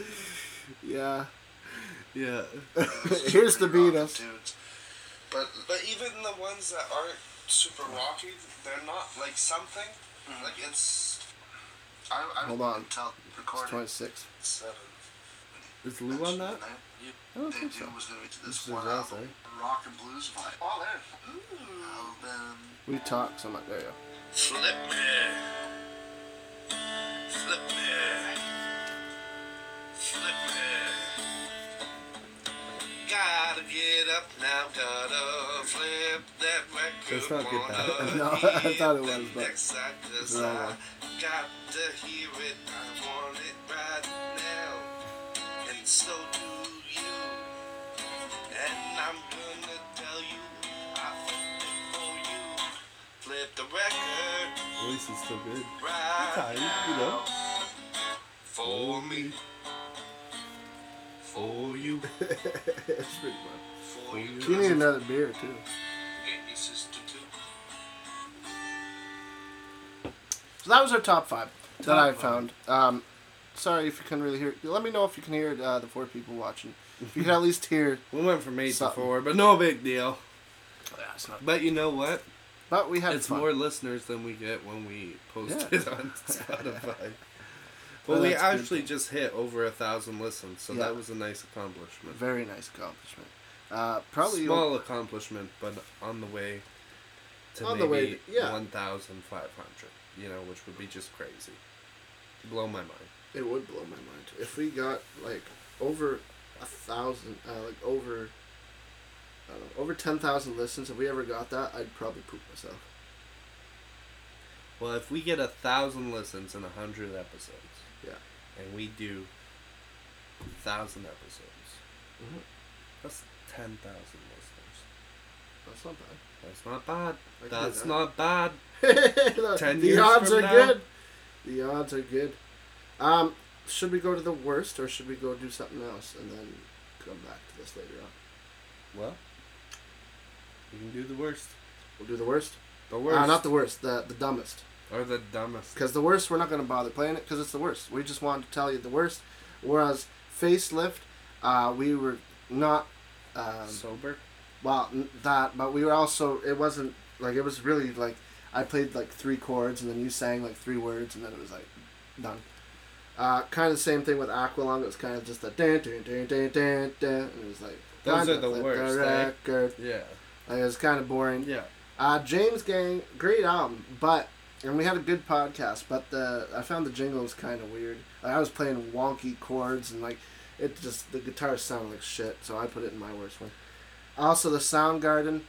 Live. yeah. Yeah. *laughs* Here's the Beatles. Dudes. But but even the ones that aren't super rocky, they're not like something. Like it's I, I Hold on. tell It's recording. 26. seven. Is Lou on that? I don't think so. was going to be to This this one us, album, eh? rock and blues vibe. Oh, there. Album. We talk so much. There you go. Flip me. Flip me. Gotta get up now, gotta flip that record. Not get that. *laughs* No, I thought it was, but next side, 'cause it's the I. Got to hear it, I want it right now. And so do you. And I'm gonna tell you, I flipped it for you. Flip the record Voice is still good. right you know. for me. For you. *laughs* it's pretty fun. For you. You need another beer too. Get your sister too. So that was our top five that Top I five. found. Um, sorry if you couldn't really hear. Let me know if you can hear uh, the four people watching. If you can at least hear. *laughs* We went from eight Something. to four, but no big deal. Yeah, it's not. But you know what? But we had it's fun. more listeners than we get when we post Yeah. it on *laughs* Spotify. Well, Well, we good. actually just hit over a thousand listens, so Yeah. that was a nice accomplishment. Very nice accomplishment. Uh, probably small accomplishment, but on the way to On the maybe way, yeah. one thousand five hundred. You know, which would be just crazy. Blow my mind. It would blow my mind if we got like over a thousand, uh, like over. I don't know, over ten thousand listens. If we ever got that, I'd probably poop myself. Well, if we get a thousand listens in a hundred episodes, Yeah. and we do thousand episodes, Mhm. that's ten thousand listeners. That's not bad. That's not bad. That's that. not bad. *laughs* Ten the odds are now? good. The odds are good. Um, should we go to the worst or should we go do something else and then come back to this later on? Well, we can do the worst. We'll do the worst. The worst. Uh, not the worst. The the dumbest. Or the dumbest. Because the worst, we're not going to bother playing it because it's the worst. We just wanted to tell you the worst. Whereas facelift, uh, we were not. Um, Sober. well, n- that, but we were also. It wasn't like it was really like I played like three chords and then you sang like three words and then it was like done. Uh, kind of the same thing with Aqualung. It was kind of just a dun dun dun dun dun dun, and it was like Those are the worst, the eh? record. Yeah. Like, it was kind of boring. Yeah. Uh, James Gang, great album, but and we had a good podcast. But the I found the jingle was kind of weird. I was playing wonky chords and like it just the guitar sounded like shit. So I put it in my worst one. Also, the Soundgarden.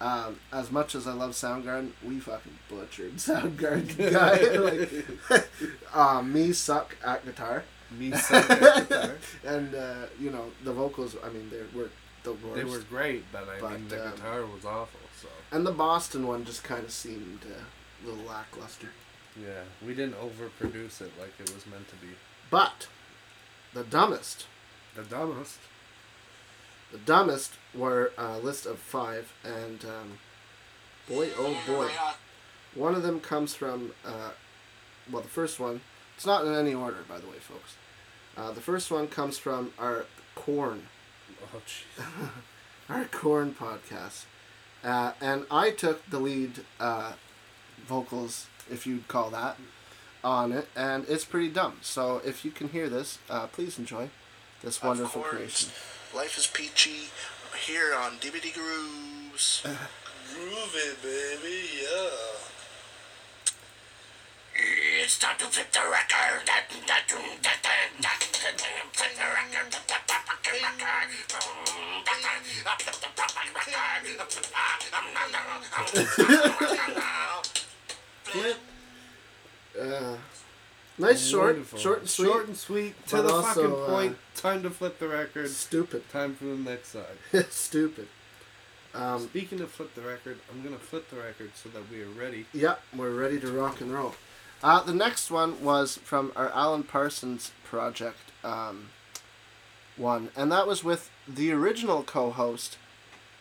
Um, as much as I love Soundgarden, we fucking butchered *laughs* Soundgarden *laughs* guy. like, *laughs* uh, me suck at guitar, Me suck at guitar. and uh, you know the vocals. I mean, they were the worst. They were great, but I But, mean the um, guitar was awful. So and the Boston one just kind of seemed uh, little lackluster. yeah, we didn't overproduce it like it was meant to be. But the dumbest, The dumbest. the dumbest were a list of five, and um, boy, oh boy, one of them comes from, uh, well, the first one. It's not in any order, by the way, folks. Uh, the first one comes from our Korn, Oh jeez. *laughs* our Korn podcast, uh, and I took the lead uh, vocals, if you'd call that, on it, and it's pretty dumb. So if you can hear this, uh, please enjoy this wonderful course. creation. Life is peachy here on DBD Grooves. Groovy, baby, yeah. It's time to flip the record. Flip the record. Flip. Uh, nice short, Wonderful. short and sweet. Short and sweet. To the also, fucking uh, point. Time to flip the record. Stupid. Time for the next side. *laughs* Stupid. Um, Speaking of flip the record, I'm gonna flip the record so that we are ready. Yep, we're ready to rock and roll. Uh, the next one was from our Alan Parsons project um, one, and that was with the original co-host,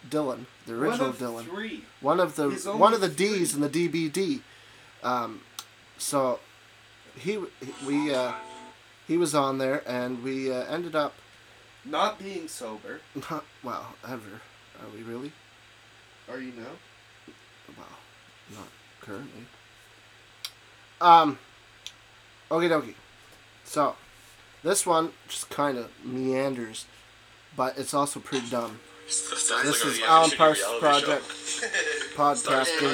Dylan, the original One Dylan, Three. one of the one of the three. D's in the DBD. Um, so he we uh, he was on there, and we uh, ended up Not being sober. not well ever. Are we really? Are you now? Well, not currently. Um. Okie dokie. So, this one just kind of meanders, but it's also pretty dumb. Sounds This like is Alan should be a Parsons Project *laughs* show.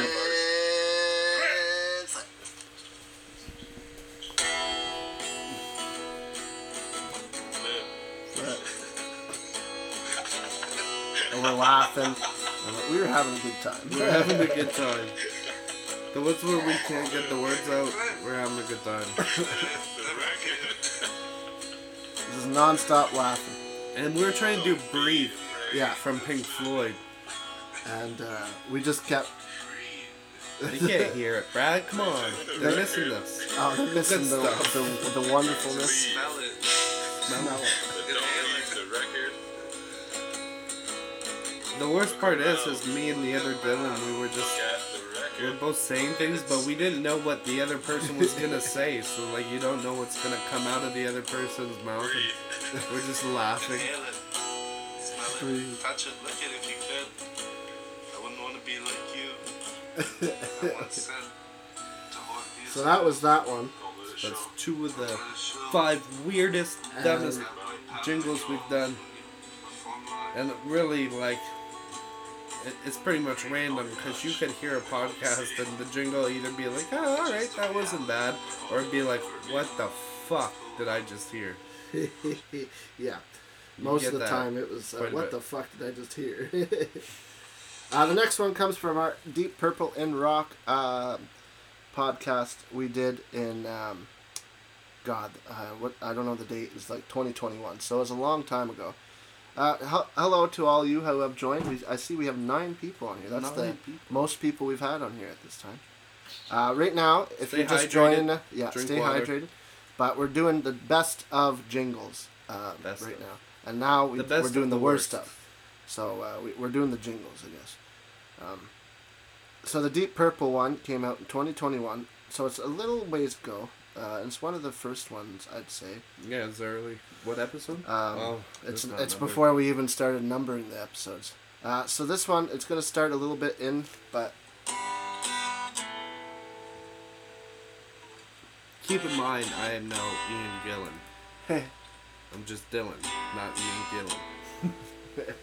Laughing. and We were having a good time. We're having a good time. The ones where we can't get the words out, we're having a good time. Just non-stop laughing. And we're trying to do Breathe Yeah, from Pink Floyd. and uh, we just kept. They can't hear it, Brad. Come on. They're missing this. Oh, they're missing Good the, the, the wonderfulness. Smell it. Smell it. The worst part is, is me and the other Dylan, we were just we were both saying things, but we didn't know what the other person was gonna say. So like, you don't know what's gonna come out of the other person's mouth. And *laughs* we're just laughing. Inhale it. Breathe. it. Touch it. Lick it if you could. I wouldn't want to be like you. I once said to Hort, So that was that one. That's two of the five weirdest, dumbest jingles we've done. And really, like, it's pretty much random because you could hear a podcast and the jingle either be like, oh, alright, that wasn't bad, or be like, what the fuck did I just hear? *laughs* yeah. You Most of the time it was, uh, what bit. the fuck did I just hear? *laughs* uh, the next one comes from our Deep Purple in Rock uh, podcast we did in, um, God, uh, what I don't know the date, it's like 2021, so it was a long time ago. Uh, hel- hello to all you who have joined. We, I see we have nine people on here. That's the people. most people we've had on here at this time. Uh, right now, if Stay you're just uh, yeah, drink stay water. hydrated. But we're doing the best of jingles uh, Best right of. now, and now we, we're doing the the worst worst. of. So uh, we, we're doing the jingles, I guess. Um, so the Deep Purple one came out in 2021. So it's a little ways ago. Uh, it's one of the first ones, I'd say. Yeah, it's early. What episode? Um, oh, It's it's numbered. before we even started numbering the episodes. Uh, so this one, it's gonna start a little bit in, but Keep in mind, I am no Ian Gillan. I'm just Dylan, not Ian Gillan.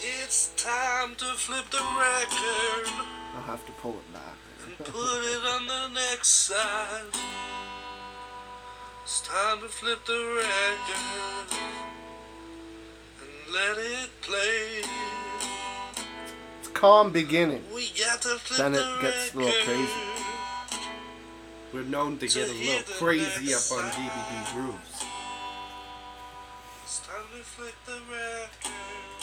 It's time to flip the record I'll have to pull it back. and put it on the next side. It's time to flip the record and let it play. It's calm beginning. We got to flip Then the it gets a little crazy. We're known to get a little crazy up on DBD grooves. It's time to flip the record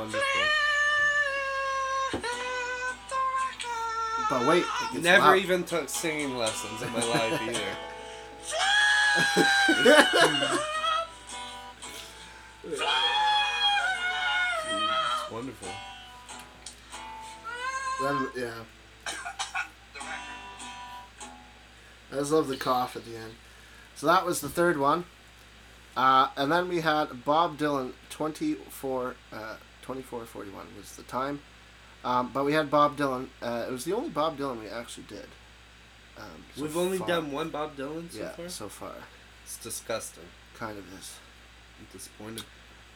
Wonderful. But wait, it Never loud. even took singing lessons in my life *laughs* either. It's wonderful. Then, yeah. I just love the cough at the end. So that was the third one. Uh, and then we had Bob Dylan, 24, uh, 2441 was the time. Um, but we had Bob Dylan. Uh, it was the only Bob Dylan we actually did. Um, so We've only far. done one Bob Dylan so yeah, far. so far. It's disgusting. Kind of is. I'm disappointed.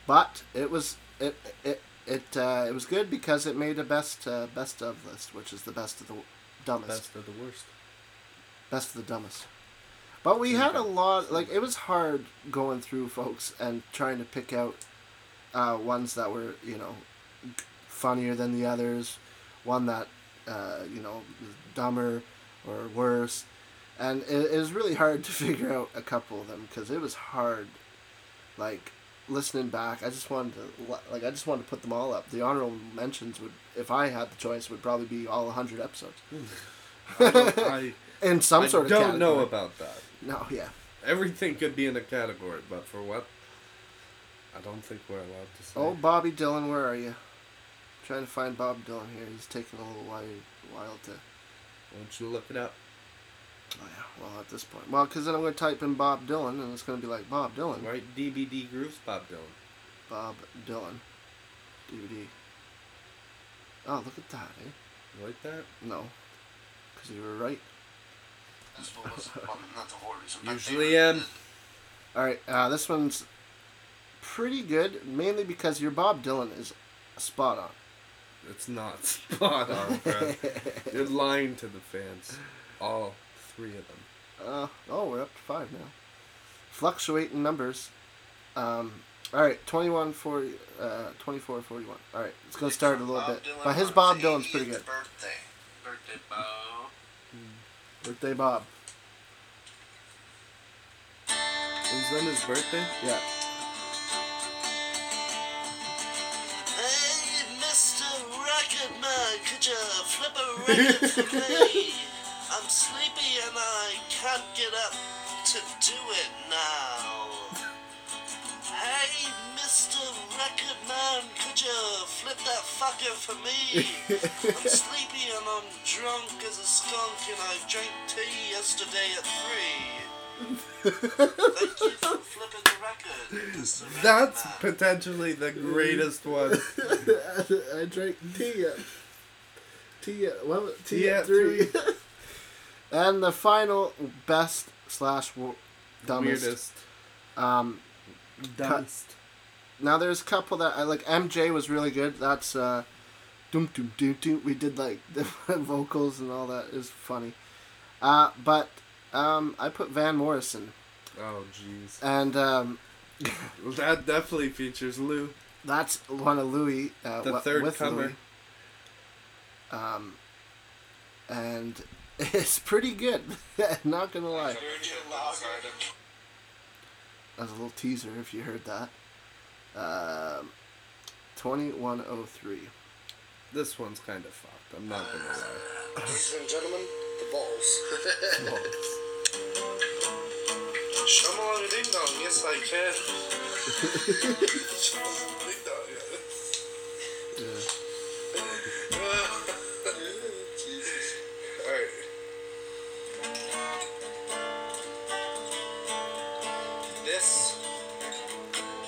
But it was it it it uh, it was good because it made a best uh, best of list, which is the best of the dumbest. Best of the worst. best of the dumbest. But we had a lot, like it was hard going through folks and trying to pick out uh, ones that were you know funnier than the others, one that uh, you know dumber or worse, and it, it was really hard to *laughs* figure out a couple of them because it was hard. Like listening back, I just wanted to like I just wanted to put them all up. The honorable mentions would, if I had the choice, would probably be all hundred episodes *laughs* I, I, in some I sort of don't know about that. No, yeah. Everything could be in a category, but for what? I don't think we're allowed to say. Oh, Bobby Dylan, where are you? trying to find Bob Dylan here. He's taking a little while, while to. Why don't you look it up? Oh yeah. Well, at this point, well, because then I'm going to type in Bob Dylan, and it's going to be like Bob Dylan, Right? DBD Grooves, Bob Dylan. Bob Dylan, DBD. Oh, look at that, eh? Like that? No, because you were right. This one was well, not the horror reason. but Usually they- am. All right, uh, this one's pretty good, mainly because your Bob Dylan is spot on. It's not *laughs* spot on, bro. You're lying to the fans. All three of them. Uh, oh, we're up to five now. Fluctuating numbers. Um, all right, 21, 40, uh, 24, 41. All right, it's going to start a little Bob bit. Dylan But his Bob Dylan's pretty good. Birthday. Birthday, Bob. Birthday Bob. It was on his birthday? Yeah. I'm sleepy and I can't get up to do it now. Hey, Mr. Record Man, could you flip that fucker for me? I'm *laughs* sleepy and I'm drunk as a skunk and I drank tea yesterday at three. Thank you for flipping the record. Mr. Record That's Man. potentially the greatest one. *laughs* I drank tea at tea at what was- tea, Tea at at three. *laughs* and the final best slash wo- dumbest. Weirdest. Um, Dumbest. now there's a couple that I like. MJ was really good. That's uh, doom doom doom doom. We did like *laughs* different vocals and all that is funny. Uh, but um, I put Van Morrison Oh jeez. and um, *laughs* That definitely features Lou. that's one of Louis. Uh, The wa- third with comer. Louis. Um, and *laughs* it's pretty good. *laughs* Not gonna lie. As a little teaser, if you heard that. Um, twenty one oh three. This one's kind of fucked. I'm not gonna lie. Ladies and gentlemen, the balls. Shaman ding dong, yes I can. *laughs*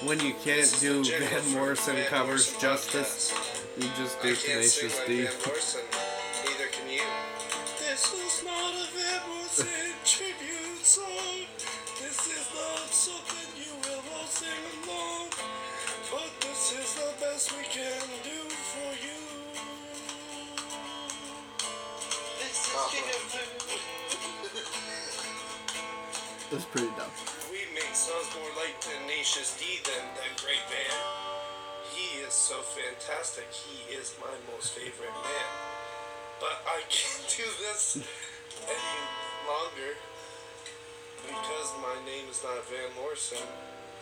When you can't do Van Morrison covers Morrison justice, podcast. you just do Tenacious D. Neither can you. This is not a Van Morrison *laughs* tribute song. This is not something you will all sing along. But this is the best we can Songs more like Tenacious D than that great band. He is so fantastic. He is my most favorite man. But I can't *laughs* do this any longer because my name is not Van Morrison.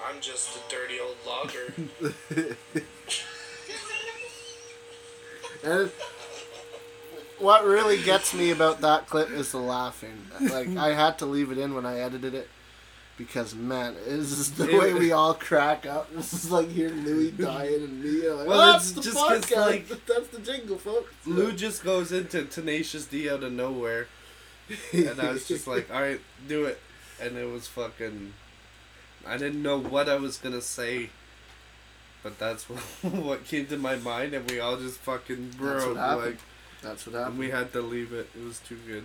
I'm just a dirty old logger. *laughs* And what really gets me about that clip is the laughing. Like I had to leave it in when I edited it because man, this is the It- way we all crack up. This is like hearing Louis dying and me. Like, Well, well, that's the just podcast. like, *laughs* that's the jingle, folks. Lou just goes into Tenacious D out of nowhere, and I was just *laughs* like, all right, do it. And it was fucking. I didn't know what I was gonna say, but that's what, *laughs* what came to my mind, and we all just fucking That's broke. what happened. Like, That's what happened and happened. we had to leave it. It was too good.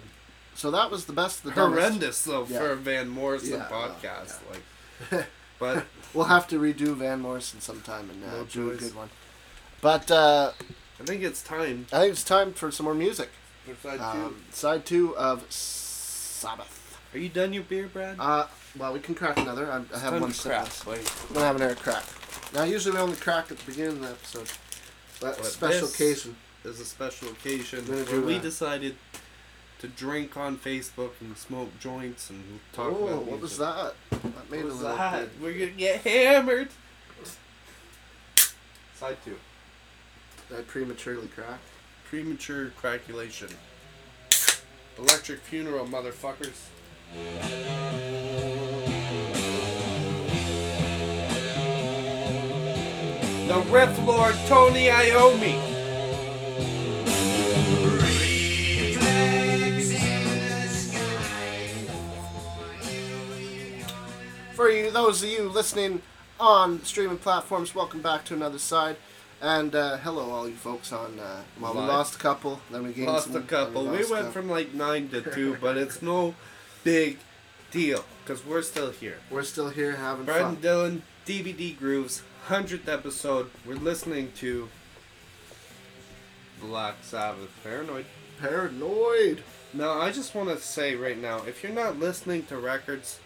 So that was the best of the dumbest. Horrendous though Yeah. for a Van Morrison Yeah, well, podcast. Like, *laughs* but We'll have to redo Van Morrison sometime and uh, No do a good one. But uh, I think it's time I think it's time for some more music. for side Um, side two of Sabbath. Are you done your beer, Brad? Uh, well, we can crack another. I, I have one crack, like, I'm gonna have an air crack. Now, usually we only crack at the beginning of the episode. But But special occasion. is a special occasion where we decided to drink on Facebook and smoke joints and talk about what was that? That made What a was that? bit- We're gonna get hammered. Side two. That prematurely cracked. Premature craculation. Electric funeral, motherfuckers. The Riff Lord Tony Iommi. For you, those of you listening on streaming platforms, welcome back to another side. And uh, hello, all you folks on. Uh, well, we Live. lost a couple, then we gained Lost some. a then couple. We lost a went couple. from like nine to two, *laughs* but it's no big deal because we're still here. We're still here having Brad fun. and Dylan, DBD Grooves, hundredth episode. We're listening to Black Sabbath, Paranoid. Paranoid. Now, I just want to say right now, if you're not listening to records,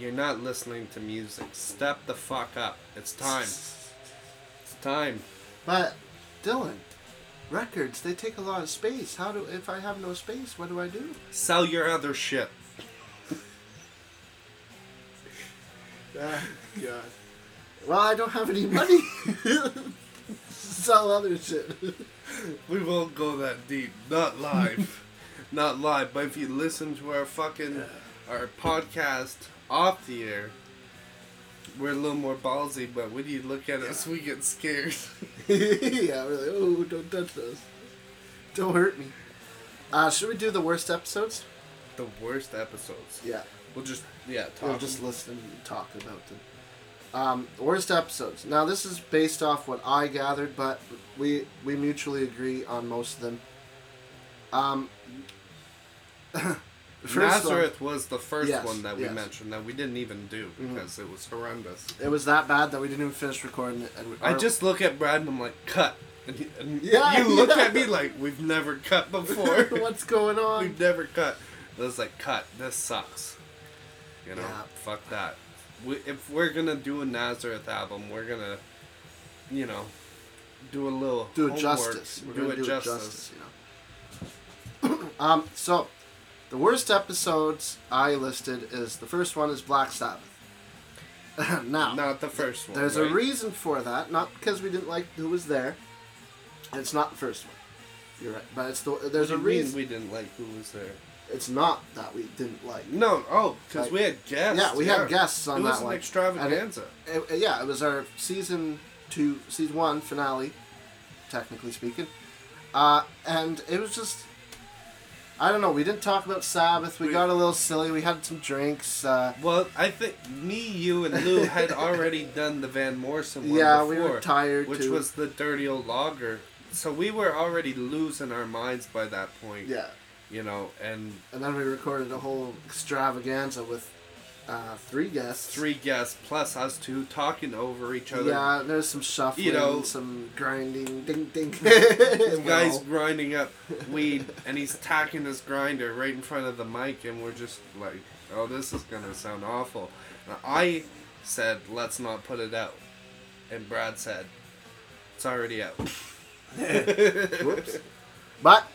you're not listening to music. Step the fuck up. It's time. It's time. But Dylan, records they take a lot of space. How do if I have no space, what do I do? Sell your other shit. Ah, *laughs* God. Well, I don't have any money. *laughs* Sell other shit. we won't go that deep. Not live. *laughs* Not live. But if you listen to our fucking our podcast off the air, we're a little more ballsy. But when you look at us, we get scared. *laughs* *laughs* yeah, we're like, oh, don't touch those. Don't hurt me. Uh, should we do the worst episodes? the worst episodes. Yeah. We'll just yeah talk. We'll just listen and talk about them. Um, worst episodes. Now this is based off what I gathered, but we we mutually agree on most of them. Um, *laughs* first one- Nazareth was the first Yes, one that we yes. mentioned that we didn't even do Mhm. because it was horrendous. it was that bad that we didn't even finish recording it. And we, I just look at Brad and I'm like, cut. And, he, and *laughs* Yeah, you look yeah. at me like, we've never cut *laughs* before. *laughs* what's going on? we've never cut. I was like, cut. This sucks. You know, Yeah. fuck that. We, if we're gonna do a Nazareth album, we're gonna, you know, do a little do it justice. We're do it do justice. it justice. You know. *coughs* um. So, the worst episodes I listed is the first one is Black Sabbath. *laughs* now, Not the first one. there's a reason for that. Not because we didn't like who was there. It's not the first one. You're right, but it's the there's a do you mean reason. we didn't like who was there. It's not that we didn't like. No, oh, because Like- we had guests. Yeah, we had guests on it was that an one. extravaganza. It- it- yeah, it was our season two, season one finale, technically speaking, uh, and it was just. I don't know. We didn't talk about Sabbath. We, We- got a little silly. We had some drinks. Uh, Well, I think me, you, and Lou had already done the Van Morrison one yeah, before, we were tired which too. was the dirty old lager. So we were already losing our minds by that point. yeah, You know, and and then we recorded a whole extravaganza with uh, three guests. three guests plus us two talking over each other. Yeah, there's some shuffling, You know- some grinding, ding ding. This *laughs* guy's *laughs* Well, grinding up weed and he's tacking his grinder right in front of the mic, and we're just like, oh, this is gonna sound awful. And I said, let's not put it out. And Brad said, it's already out. *laughs* Whoops. But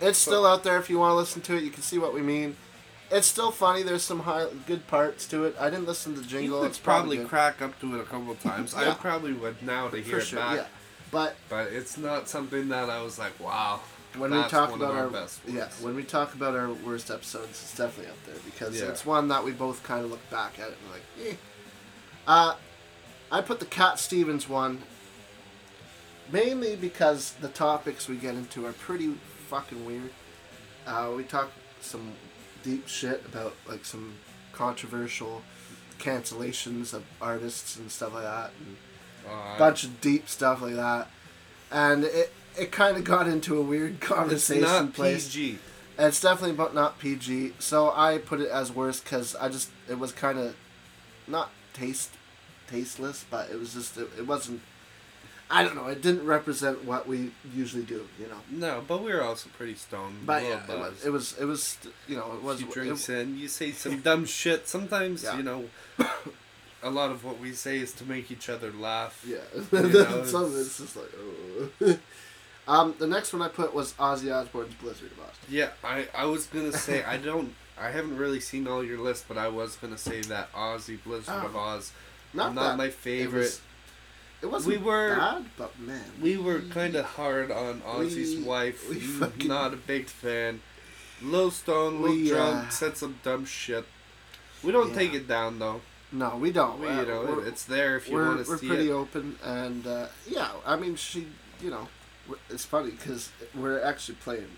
it's still out there if you want to listen to it. You can see what we mean. It's still funny. There's some high, good parts to it. I didn't listen to You jingle. It's probably probably crack up to it a couple of times. Yeah. I probably would now to hear for it back. Yeah, but But it's not something that I was like, wow. when we talk about our, our, best ones. yeah, when we talk about our worst episodes, it's definitely up there because Yeah. it's one that we both kind of look back at it and like, eh. Uh, I put the Cat Stevens one mainly because the topics we get into are pretty fucking weird. Uh, we talk some deep shit about like some controversial cancellations of artists and stuff like that, and Uh, a bunch of deep stuff like that, and it it kind of got into a weird it's conversation not place. PG. And it's definitely but not PG. So I put it as worst because I just it was kind of not taste tasteless, but it was just it, it wasn't. I don't know. It didn't represent what we usually do, you know. No, but we were also pretty stoned. But yeah, it was, it was it was you know it was you it- drinks in, you say some *laughs* dumb shit. Sometimes, Yeah. you know, a lot of what we say is to make each other laugh. Yeah, You *laughs* know, some of it's just like. Oh. *laughs* um, the next one I put was Ozzy Osbourne's Blizzard of Oz. Yeah, I, I was gonna say I don't I haven't really seen all your list, but I was gonna say that Ozzy Blizzard Oh. of Oz Not, not my It, favorite. It wasn't We were- bad, but man, we were kind of hard on Ozzy's We- wife. we fucking- not a big fan. Low stone, low We, drunk, uh, said some dumb shit. We don't take it down though. no, we don't. We, Uh, you know, it's there if you we're, want to we're see pretty it. open and uh, yeah i mean she you know it's funny because we're actually playing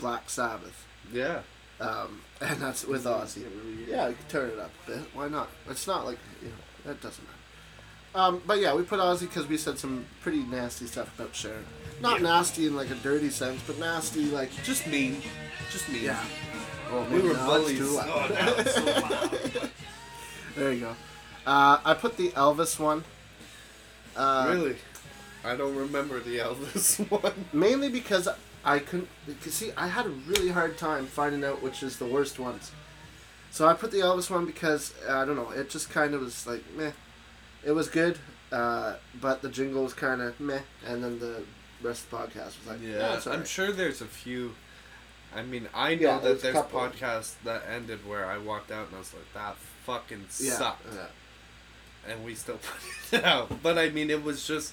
black sabbath Yeah. um, and that's with ozzy yeah turn it up a bit why not it's not like you know that doesn't matter um, but yeah we put ozzy because we said some pretty nasty stuff about sharon not Yeah. nasty in like a dirty sense but nasty like Just mean. Just mean. yeah well, We were now bullies. too loud. Oh, now so loud. *laughs* there you go uh, i put the elvis one uh, really? I don't remember the Elvis *laughs* one. mainly because I couldn't. Because see, I had a really hard time finding out which is the worst ones. So I put the Elvis one because I don't know. It just kind of was like meh. It was good, uh, but the jingle was kind of meh, and then the rest of the podcast was like, yeah, I'm sure there's a few. I mean, I know Yeah, that there's a there's couple. podcasts that ended where I walked out and I was like, that fucking yeah, sucked. yeah. And we still *laughs* put it out. But I mean, it was just.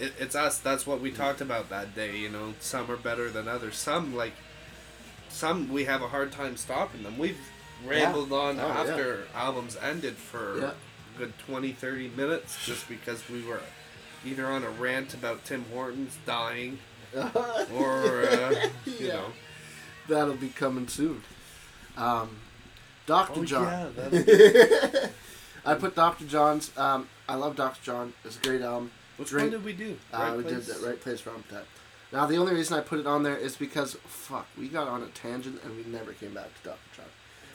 it, it's us. That's what we talked about that day. You know, some are better than others. Some like, some we have a hard time stopping them. We've rambled on Oh, after albums ended for good 20, 30 minutes just because we were either on a rant about Tim Hortons dying *laughs* or uh, you Yeah. know. That'll be coming soon. Um, Dr. Oh, John. yeah, that'll *laughs* I put Dr. John's. Um, I love Dr. John. It's a great album. Which Great. one did we do? Uh, we Place? did the right place, wrong time. Now the only reason I put it on there is because fuck, we got on a tangent and we never came back to Dr. John.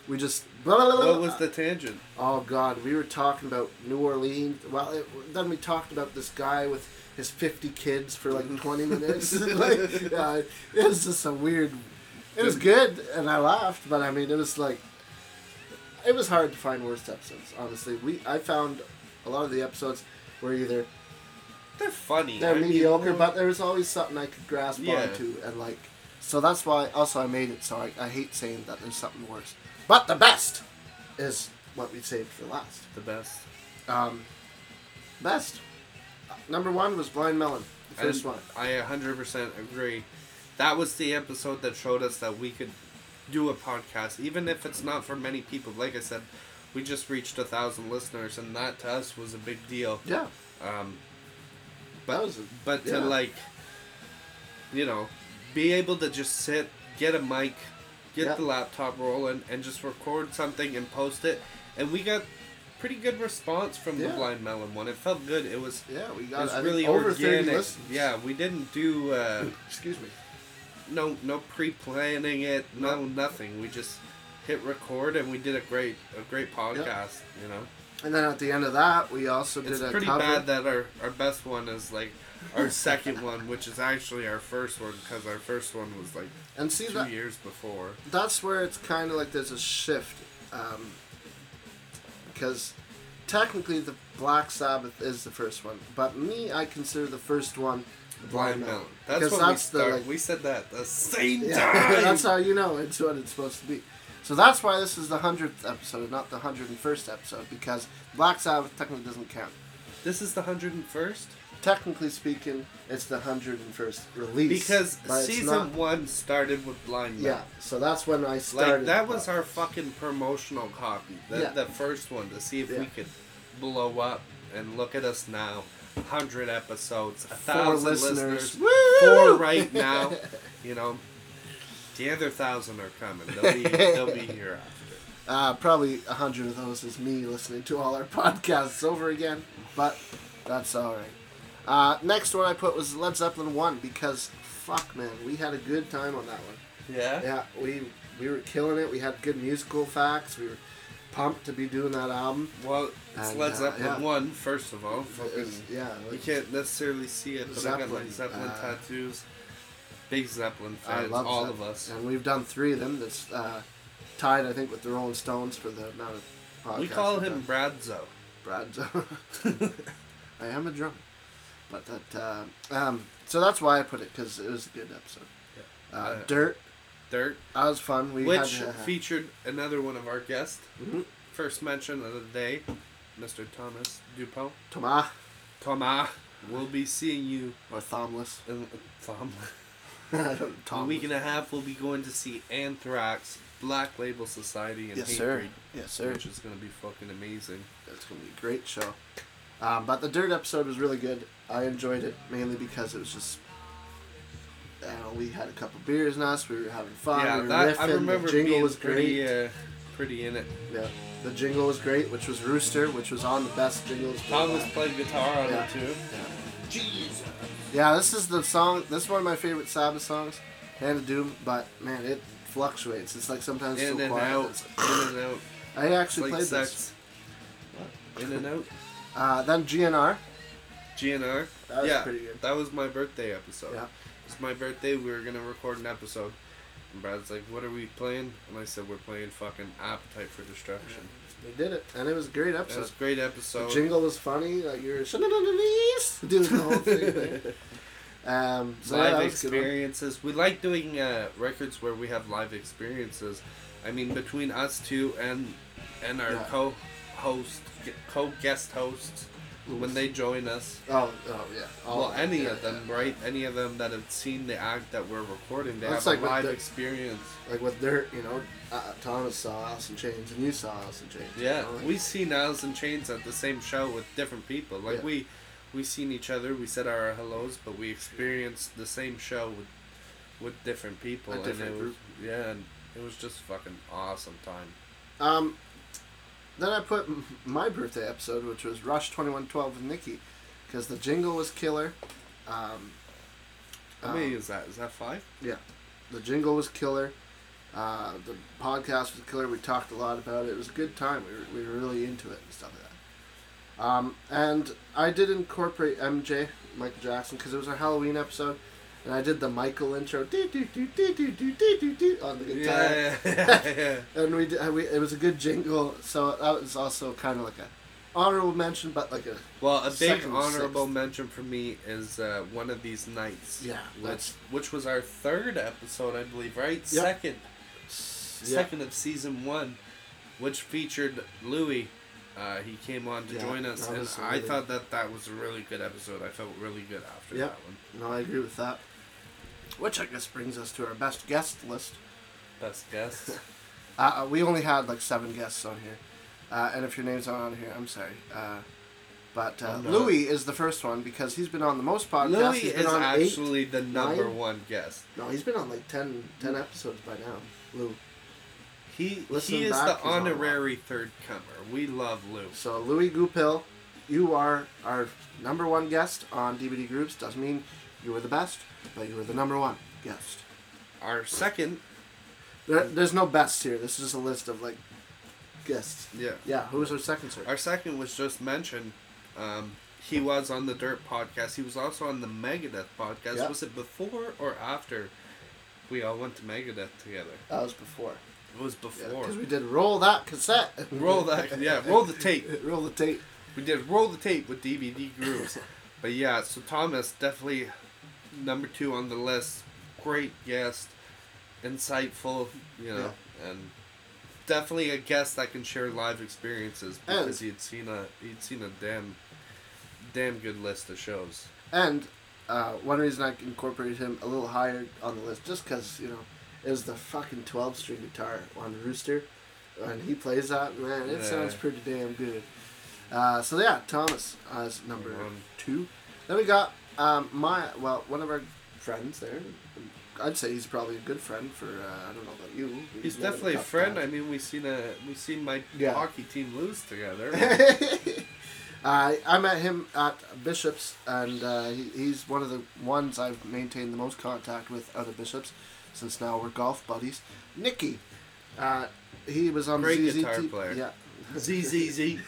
We just What was the tangent? Oh God, we were talking about New Orleans. Well, it, then we talked about this guy with his fifty kids for like *laughs* twenty minutes. *laughs* like, yeah, it was just a weird. It was good, and I laughed, but I mean, it was like, it was hard to find worst episodes. Honestly, we I found a lot of the episodes were either They're funny. they're I mediocre, well, but there was always something I could grasp Yeah. onto, and like, so that's why. Also, I made it so I, I hate saying that there's something worse, but the best is what we saved for last. the best. Um, best. Number one was Blind Melon, the first And one. I 100% agree. That was the episode that showed us that we could do a podcast, even if it's not for many people. Like I said, we just reached a thousand listeners, and that to us was a big deal. Yeah, Um, was. A, but to like, you know, be able to just sit, get a mic, get Yeah. the laptop rolling, and just record something and post it, and we got pretty good response from the Blind Melon one. It felt good. It was. yeah, we It got was I really organic. Yeah, we didn't do uh, *coughs* Excuse me. no no pre-planning it, no nothing. We just hit record and we did a great a great podcast. You know, And then at the end of that, we also did it's a pretty cover. bad that our our best one is like our second one, which is actually our first one because our first one was like and see two that years before. that's where it's kind of like there's a shift, um, because technically the Black Sabbath is the first one, but me, I consider the first one the Blind Melon. That's what that's we the start. like we said that the same Yeah, time. *laughs* that's how you know it's what it's supposed to be. So that's why this is the hundredth episode, not the hundred and first episode, because Black Sabbath technically doesn't count. this is the hundred and first Technically speaking, it's the hundred and first release. because season not- one started with Blind. Yeah, so that's when I started. Like that was our fucking promotional copy. The, Yeah. the first one to see if Yeah. we could blow up and look at us now. Hundred episodes, a Four thousand listeners. listeners, four right *laughs* now. You know, the other thousand are coming. They'll be they'll be here after. Uh, probably a hundred of those is me listening to all our *laughs* podcasts over again, but that's all right. Uh, next one I put was Led Zeppelin one because fuck man, we had a good time on that one. Yeah. Yeah, we we were killing it. We had good musical facts. We were pumped to be doing that album. Well, it's And, Led uh, Zeppelin yeah. one first of all. Was- yeah, you can't necessarily see it, but I got Zeppelin, like Zeppelin uh, tattoos. Big Zeppelin fans, all Zepp- of us. and we've done three of them. That's uh, tied, I think, with the Rolling Stones for the amount of podcasts. We call him Bradzo. Bradzo. *laughs* *laughs* I am a drummer, but that uh, um, so that's why I put it because it was a good episode. Uh, Uh, Dirt, Dirt. that was fun. We which had, uh, featured another one of our guests. Mhm. First mention of the day, Mr. Thomas Dupont. Thomas Thomas, *laughs* we'll be seeing you or Thomless. in In a week and a half, we'll be going to see Anthrax, Black Label Society, and Yes, sir. Yes, sir. which is going to be fucking amazing. It's gonna be a great show. Um, but the Dirt episode was really good. I enjoyed it mainly because it was just. You know, we had a couple beers in us. We were having fun. yeah, we were that riffing. I remember the jingle being was pretty, great. uh, pretty in it. Yeah, the jingle was great, which was Rooster, which was on the best jingles. for a Thomas played guitar on Yeah. it too. Yeah, Jesus. Yeah, this is the song. This is one of my favorite Sabbath songs, Hand of Doom. But man, it fluctuates. It's like sometimes In so and quiet. out, It's- in and out, *laughs* I actually like played this. sex. In and out. Uh, then GNR. GNR. That was yeah, pretty good. that was my birthday episode. Yeah. It's my birthday. We were gonna record an episode. And Brad's like, "What are we playing?" And I said, "We're playing fucking Appetite for Destruction." They did it, and it was a great It episode. was a great The episode. jingle was funny. Like you were *laughs* *laughs* doing the whole thing. Um, so live that was a good one. experiences. We like doing uh, records where we have live experiences. I mean, between us two and and our Yeah. co-host, co-guest hosts, when they join us. Oh, oh yeah. Oh, well, any yeah, of them, yeah. right? Any of them that have seen the act that we're recording, they That's have like a live the- experience. Like with their, you know, uh, Thomas saw Alice in Chains and you saw Alice in Chains. you Yeah, know, like- we seen Alice in Chains at the same show with different people. Like Yeah. we, we seen each other. We said our hellos, but we experienced the same show with, with different people. A and different it group. Was, yeah, and it was just fucking awesome time. Um, then I put my birthday episode, which was Rush Twenty One Twelve with Nikki, because the jingle was killer. Um, How um, many is that? Is that five? Yeah, the jingle was killer. Uh, the podcast was killer. We talked a lot about it. It was a good time. We were, we were really into it and stuff like that. Um, and I did incorporate MJ, Michael Jackson, because it was our Halloween episode and I did the Michael intro doo, doo, doo, on the guitar. Yeah, yeah, yeah. and we, did, we it was a good jingle, so that was also kind of like a honorable mention, but like a well, a big honorable sixth. mention for me is uh, one of these nights. Yeah, which which was our third episode, I believe, right? Yep. Second, yep. second of season one, which featured Louis. Uh, he came on to yeah, join us, and really I thought that that was a really good episode. I felt really good after yep. that one. No, I agree with that. Which I guess brings us to our best guest list. Best guest. *laughs* Uh, uh, we only had like seven guests on here, uh, and if your name's not on here, I'm sorry. Uh, but uh, I'm. Louis is the first one because he's been on the most podcasts. Louis he's been is on actually the number nine? one guest. No, he's been on like 10, 10 episodes by now. Lou. He Listen he is back, the he's on one. honorary third comer. We love Lou. So Louis Goupil, you are our number one guest on DBD Grooves. Doesn't mean you were the best, but you were the number one guest. Our second, There, there's no best here. This is just a list of like guests. yeah, Yeah, who was our second, sir? Our second was just mentioned. Um, he was on the Dirt podcast. He was also on the Megadeth podcast. Yeah. Was it before or after we all went to Megadeth together? That was before. It was before. because we did roll that cassette. roll that, yeah, *laughs* roll the tape. roll the tape. We did roll the tape with DBD grooves. but yeah, so Thomas definitely number two on the list. Great guest, insightful, you know, and definitely a guest that can share live experiences because he'd seen a he'd seen a damn damn good list of shows. And uh, one reason I incorporated him a little higher on the list, just because you know, is the fucking twelve string guitar on Rooster, and he plays that. Man, it Yeah. sounds pretty damn good. Uh, so yeah, Thomas is number Um, two. Then we got um, my well, one of our friends there. I'd say he's probably a good friend for uh, I don't know about you. He's We had definitely a tough friend. time. I mean, we seen a we seen my Yeah. hockey team lose together. *laughs* I I met him at Bishops, and uh, he, he's one of the ones I've maintained the most contact with other bishops, since now we're golf buddies. Nicky, uh, he was on Great the ZZ guitar T- player. Yeah, ZZZ. *laughs*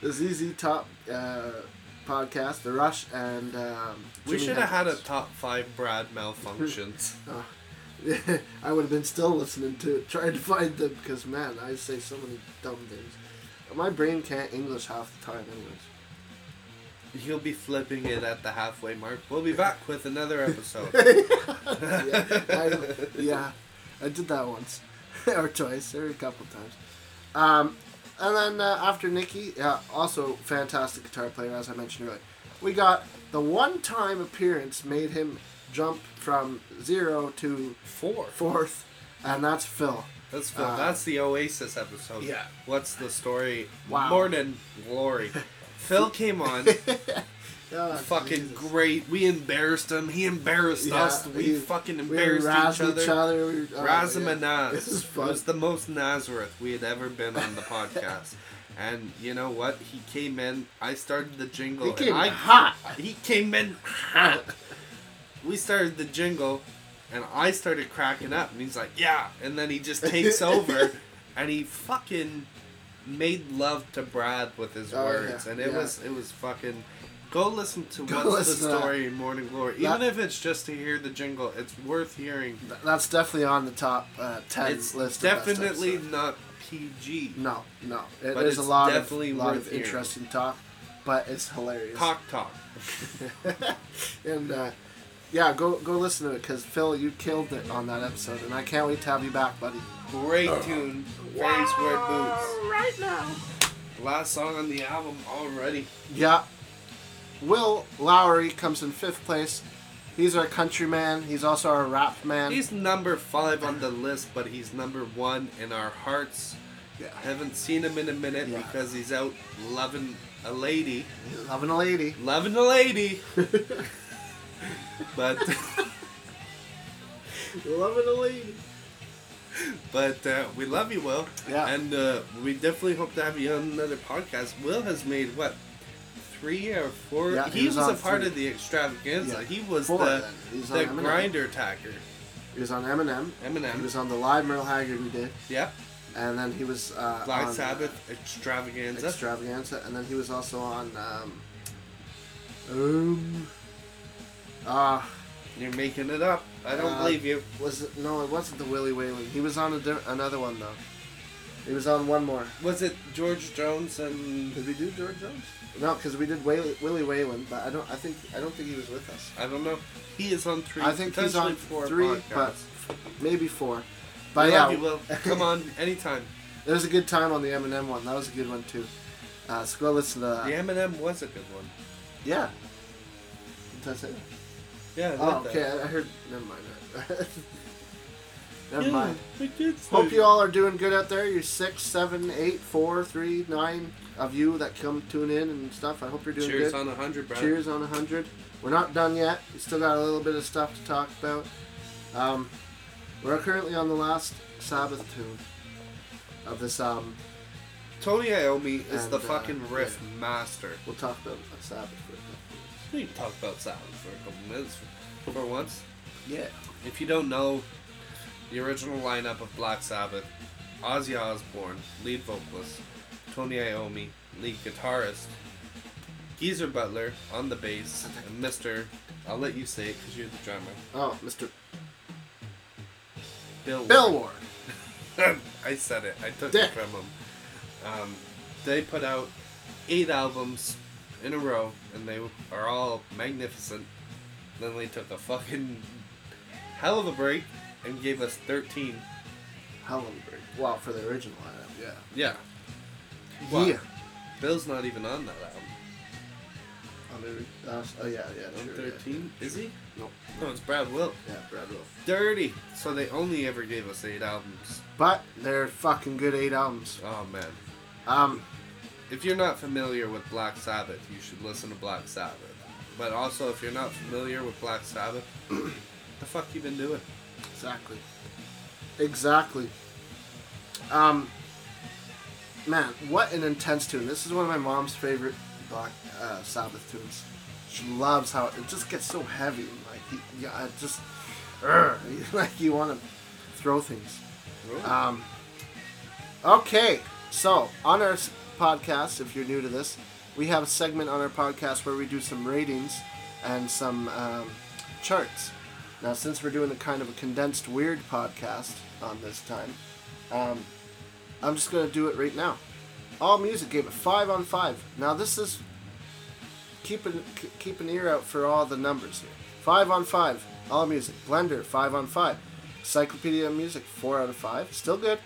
the ZZ Top uh, podcast, The Rush, and um, We should have had a top five Brad malfunctions. *laughs* *laughs* I would have been still listening to it, trying to find them, because man, I say so many dumb things. My brain can't English half the time, anyways. He'll be flipping it at the halfway mark. We'll be back with another episode. *laughs* yeah, I, yeah, I did that once, or twice, or a couple times. Um, and then uh, after Nikki, yeah, also fantastic guitar player, as I mentioned earlier. We got the one-time appearance made him jump from zero to Four. fourth, and that's Phil. That's Phil. Uh, That's the Oasis episode. yeah. What's the story? Wow. Morning glory. *laughs* Phil came on. *laughs* Oh, fucking Jesus. great. We embarrassed him. He embarrassed Yeah, us. We he- fucking embarrassed razzed each other. We, oh, yeah. and Naz. This is It fun. was the most Nazareth we had ever been on the *laughs* podcast. and you know what? He came in. I started the jingle. He and came I, hot. He came in hot. we started the jingle, and I started cracking up. And he's like, "Yeah," and then he just takes *laughs* over, and he fucking made love to Brad with his Oh, words, yeah, and it was it was fucking. Go listen to Go what's listen the to that. story Morning Glory. That- Even if it's just to hear the jingle, it's worth hearing. Th- That's definitely on the top uh, ten It's list. of definitely episodes. not PG. no, no. It, But there's a it's lot of definitely lot worth of hearing. interesting talk, but it's hilarious. Cock talk. *laughs* and uh, yeah, go go listen to it because Phil, you killed it on that episode, and I can't wait to have you back, buddy. Great tune. Fairies Wear Boots. Right now. Last song on the album already. Yeah. Will Lowry comes in fifth place. He's our countryman. He's also our rap man. He's number five on the list, but he's number one in our hearts. yeah. Haven't seen him in a minute Yeah. because he's out loving a lady. Loving a lady. Loving a lady. *laughs* but Loving a lady. but uh, we love you, Will. Yeah. And uh, we definitely hope to have you on another podcast. Will has made what? Three or four? Yeah, he, he was, was a part three. of the extravaganza. Yeah. He was Four, the. He was the grinder attacker. He was on Eminem. Eminem. He was on the live Merle Haggard we did. Yep. And then he was uh, Black on, Sabbath extravaganza. Extravaganza. And then he was also on. Um, um, ah, You're making it up. I don't Uh, believe you. was it? No, it wasn't the Willie Waylon. He was on a di- another one though. He was on one more. Was it George Jones and Did we do George Jones? No, because we did Whaley, Willie Waylon, but I don't. I think I don't think he was with us. I don't know. He is on three. I think he's on four three, podcasts. but maybe four. But yeah, you, Will. *laughs* Come on, anytime. there was a good time on the Eminem one. That was a good one too. Uh, so go listen to that. The Eminem was a good one. Yeah. Did I say that? Yeah. I Oh, okay. that. I heard. Never mind. *laughs* never Yeah, mind. I did say Hope you all are doing good out there. You're six, seven, eight, four, three, nine of you that come tune in and stuff. I hope you're doing Cheers good. Cheers on a hundred, bro. Cheers on a hundred. We're not done yet. We still got a little bit of stuff to talk about. Um, we're currently on the last Sabbath tune of this album. Tony Iommi is And, the uh, fucking riff master. We'll talk about Sabbath for a couple We can talk about Sabbath for a couple minutes for once. Yeah. If you don't know the original lineup of Black Sabbath, Ozzy Osbourne, lead vocalist, Tony Iommi, lead guitarist, Geezer Butler on the bass, and Mr. I'll let you say it because you're the drummer. Oh, Mr. Bill. Bill Ward. *laughs* I said it. I took Dick. it from him. Um, they put out eight albums in a row, and they are all magnificent. Then they took a fucking hell of a break and gave us 13. Hell of a break. Wow, for the original lineup, yeah. Yeah. What? Yeah. Bill's not even on that album. Oh, uh, oh yeah, yeah. Sure, yeah. 13? Is he? No. No, it's Brad Wilk. Yeah, Brad Wilk. Dirty. So they only ever gave us eight albums. But they're fucking good eight albums. Oh man. Um, If you're not familiar with Black Sabbath, you should listen to Black Sabbath. But also, if you're not familiar with Black Sabbath, *clears throat* the fuck you been doing? Exactly. Exactly. Um, man, what an intense tune. This is one of my mom's favorite Black uh, Sabbath tunes. She loves how it just gets so heavy. Like, you, yeah, it just, *laughs* like you want to throw things. Um, okay, so on our podcast, if you're new to this, we have a segment on our podcast where we do some ratings and some um, charts. Now, since we're doing a kind of a condensed weird podcast on this time, um, I'm just gonna do it right now. All Music gave it five on five. Now, this is keep an keep an ear out for all the numbers here. Five on five. All Music. Blender five on five. Encyclopedia of Music four out of five. Still good.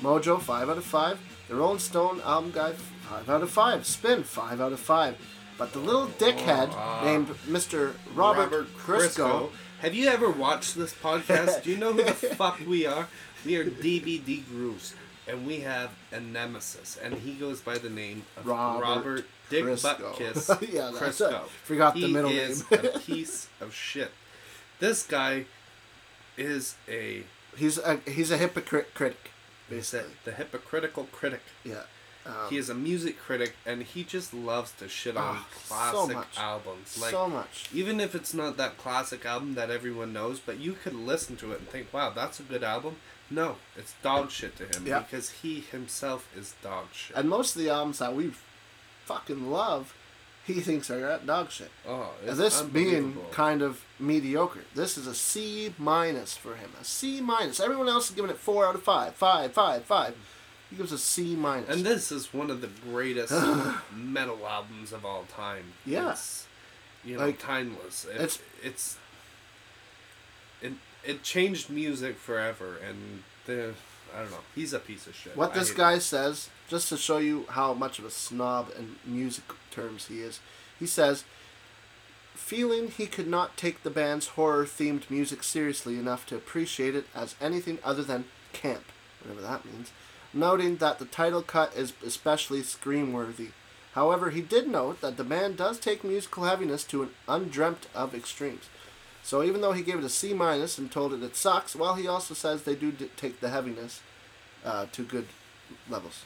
Mojo five out of five. The Rolling Stone album guide five out of five. Spin five out of five. But the little dickhead oh, named Mr. Robert, Christgau. Have you ever watched this *laughs* podcast? Do you know who the fuck we are? We are DBD Grooves, and we have a nemesis, and he goes by the name of Robert Robert, Dick Christgau. Buttkiss *laughs* Yeah, Christgau. Forgot the he middle is name. a *laughs* piece of shit. This guy is a He's a he's a hypocrite critic, is a, the hypocritical critic. Yeah. Um, he is a music critic, and he just loves to shit on Ah, so classic much. albums. Like so much. even if it's not that classic album that everyone knows, but you could listen to it and think, "Wow, that's a good album." No, it's dog shit to him Yeah. because he himself is dog shit. And most of the albums that we fucking love, he thinks are dog shit. oh, it's this being kind of mediocre. This is a C minus for him. A C minus. Everyone else is giving it four out of five. Five, five, five. He gives a C minus. and this is one of the greatest *sighs* metal albums of all time. Yeah. You know, Like, timeless. It, it's- it's it it changed music forever, and the I don't know. He's a piece of shit. What this guy him. says, just to show you how much of a snob in music terms he is, he says, feeling he could not take the band's horror themed music seriously enough to appreciate it as anything other than camp, whatever that means, noting that the title cut is especially scream worthy. However, he did note that the band does take musical heaviness to an undreamt of extremes. So even though he gave it a C minus and told it it sucks, well, he also says they do d- take the heaviness uh, to good levels.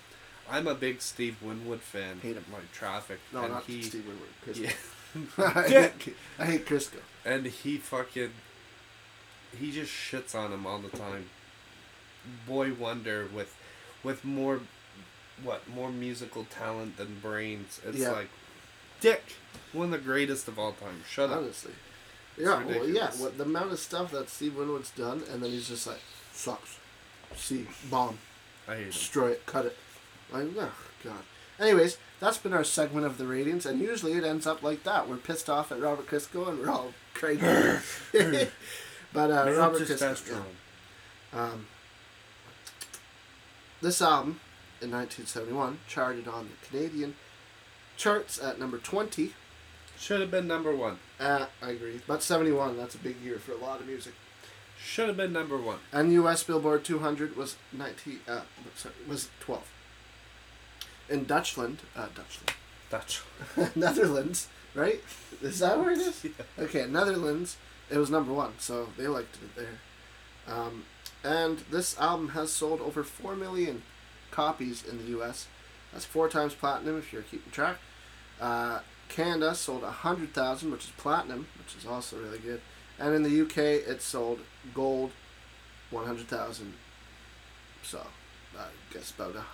I'm a big Steve Winwood fan. Hate him. Like Traffic. No, and not he, Steve Winwood. Yeah. *laughs* I, hate, *laughs* I hate Christgau. And he fucking. He just shits on him all the time. Boy Wonder with, with more, what more musical talent than brains. It's Yeah. like, Dick, one of the greatest of all time. Shut up. Honestly. Yeah, well, yeah. What the amount of stuff that Steve Winwood's done, and then he's just like, sucks. See, bomb, I hate him. destroy it, cut it. Like, oh, God. Anyways, that's been our segment of the ratings, and usually it ends up like that. We're pissed off at Robert Christgau, and we're all *laughs* crazy. *laughs* *laughs* but uh, Robert just Christgau. Um, this album, in 1971, charted on the Canadian charts at number 20. Should have been number one. Uh, I agree. But 71, that's a big year for a lot of music. Should have been number one. And US Billboard 200 was 19, uh, sorry, was 12. In Dutchland, uh, Dutchland, That's *laughs* Netherlands, right? Is that where it is? *laughs* Yeah. Okay, Netherlands, it was number one, so they liked it there. Um, and this album has sold over 4 million copies in the US. That's four times platinum if you're keeping track. Uh, Canada sold 100,000, which is platinum, which is also really good. And in the UK, it sold gold 100,000. So, I guess about a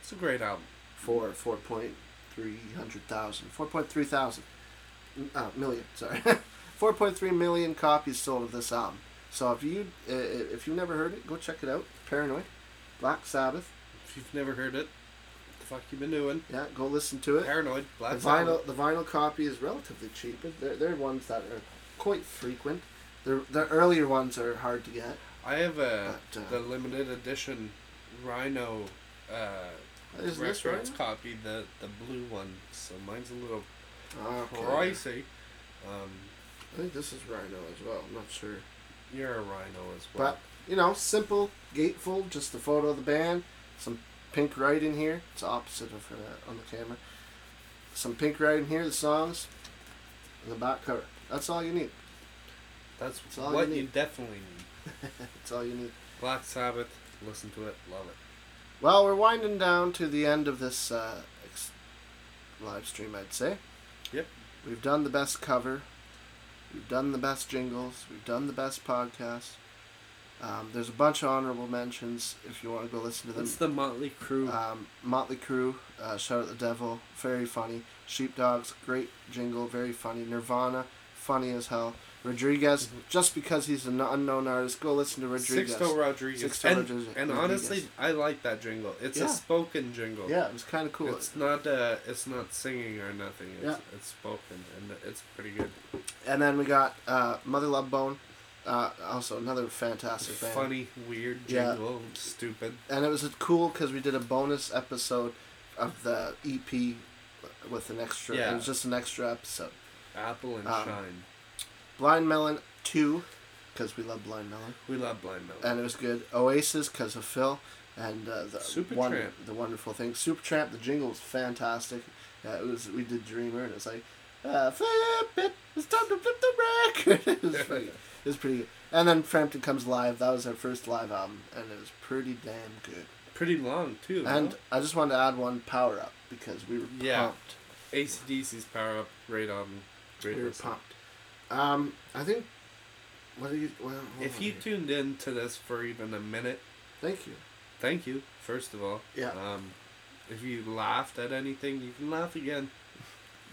it's a great album. four four point three hundred thousand four point three thousand uh, million sorry *laughs* four point three million copies sold of this album so if you uh, if you've never heard it go check it out paranoid black sabbath If you've never heard it, what the fuck you been doing? yeah go listen to it Paranoid, Black the vinyl Sabbath. the vinyl copy is relatively cheap they're, they're ones that are quite frequent the the earlier ones are hard to get I have a But, uh, the limited edition Rhino uh, is this right copy, the the blue one. So mine's a little okay. pricey. Um, I think this is Rhino as well I'm not sure you're a Rhino as well. But you know, simple gatefold, just the photo of the band, some pink writing here. It's opposite of uh, on the camera. Some pink writing here, the songs, and the back cover. That's all you need. That's That's all what you you, definitely need. *laughs* That's all you need. Black Sabbath. Listen to it. Love it. Well, we're winding down to the end of this uh, ex- live stream, I'd say. Yep. We've done the best cover. We've done the best jingles. We've done the best podcast. Um, there's a bunch of honorable mentions if you want to go listen to them. It's the Motley Crue. Um, Motley Crue, uh, Shout at the Devil, very funny. Sheepdogs, great jingle, very funny. Nirvana, funny as hell. Rodriguez, Mhm. just because he's an unknown artist, go listen to Rodriguez. Sixto Rodriguez. Sixto and, Rodriguez- and honestly, I like that jingle. It's Yeah. a spoken jingle. Yeah, it was kind of cool. It's not uh, it's not singing or nothing. It's, Yeah. it's spoken and it's pretty good. And then we got uh, Mother Love Bone, uh, also another fantastic band. Funny, weird Yeah. jingle, stupid. And it was cool because we did a bonus episode of the EP with an extra. Yeah. It was just an extra episode. Apple and Um, Shine. Blind Melon 2, because we love Blind Melon. We love Blind Melon. and it was good. Oasis because of Phil, and uh, the Supertramp. one, the wonderful thing. Supertramp, the jingle was fantastic. Uh, it was we did Dreamer, and it's like, uh, flip it, it's time to flip the record. *laughs* it was pretty, it was pretty good. And then Frampton comes live. That was our first live album, and it was pretty damn good. pretty long too. And no? I just wanted to add one power up because we were Yeah. pumped. ACDC's Power Up, great album. Great We were pumped. Um, I think. What do you? Well, If you here. tuned in to this for even a minute, thank you. thank you. First of all, Yeah. Um, if you laughed at anything, you can laugh again.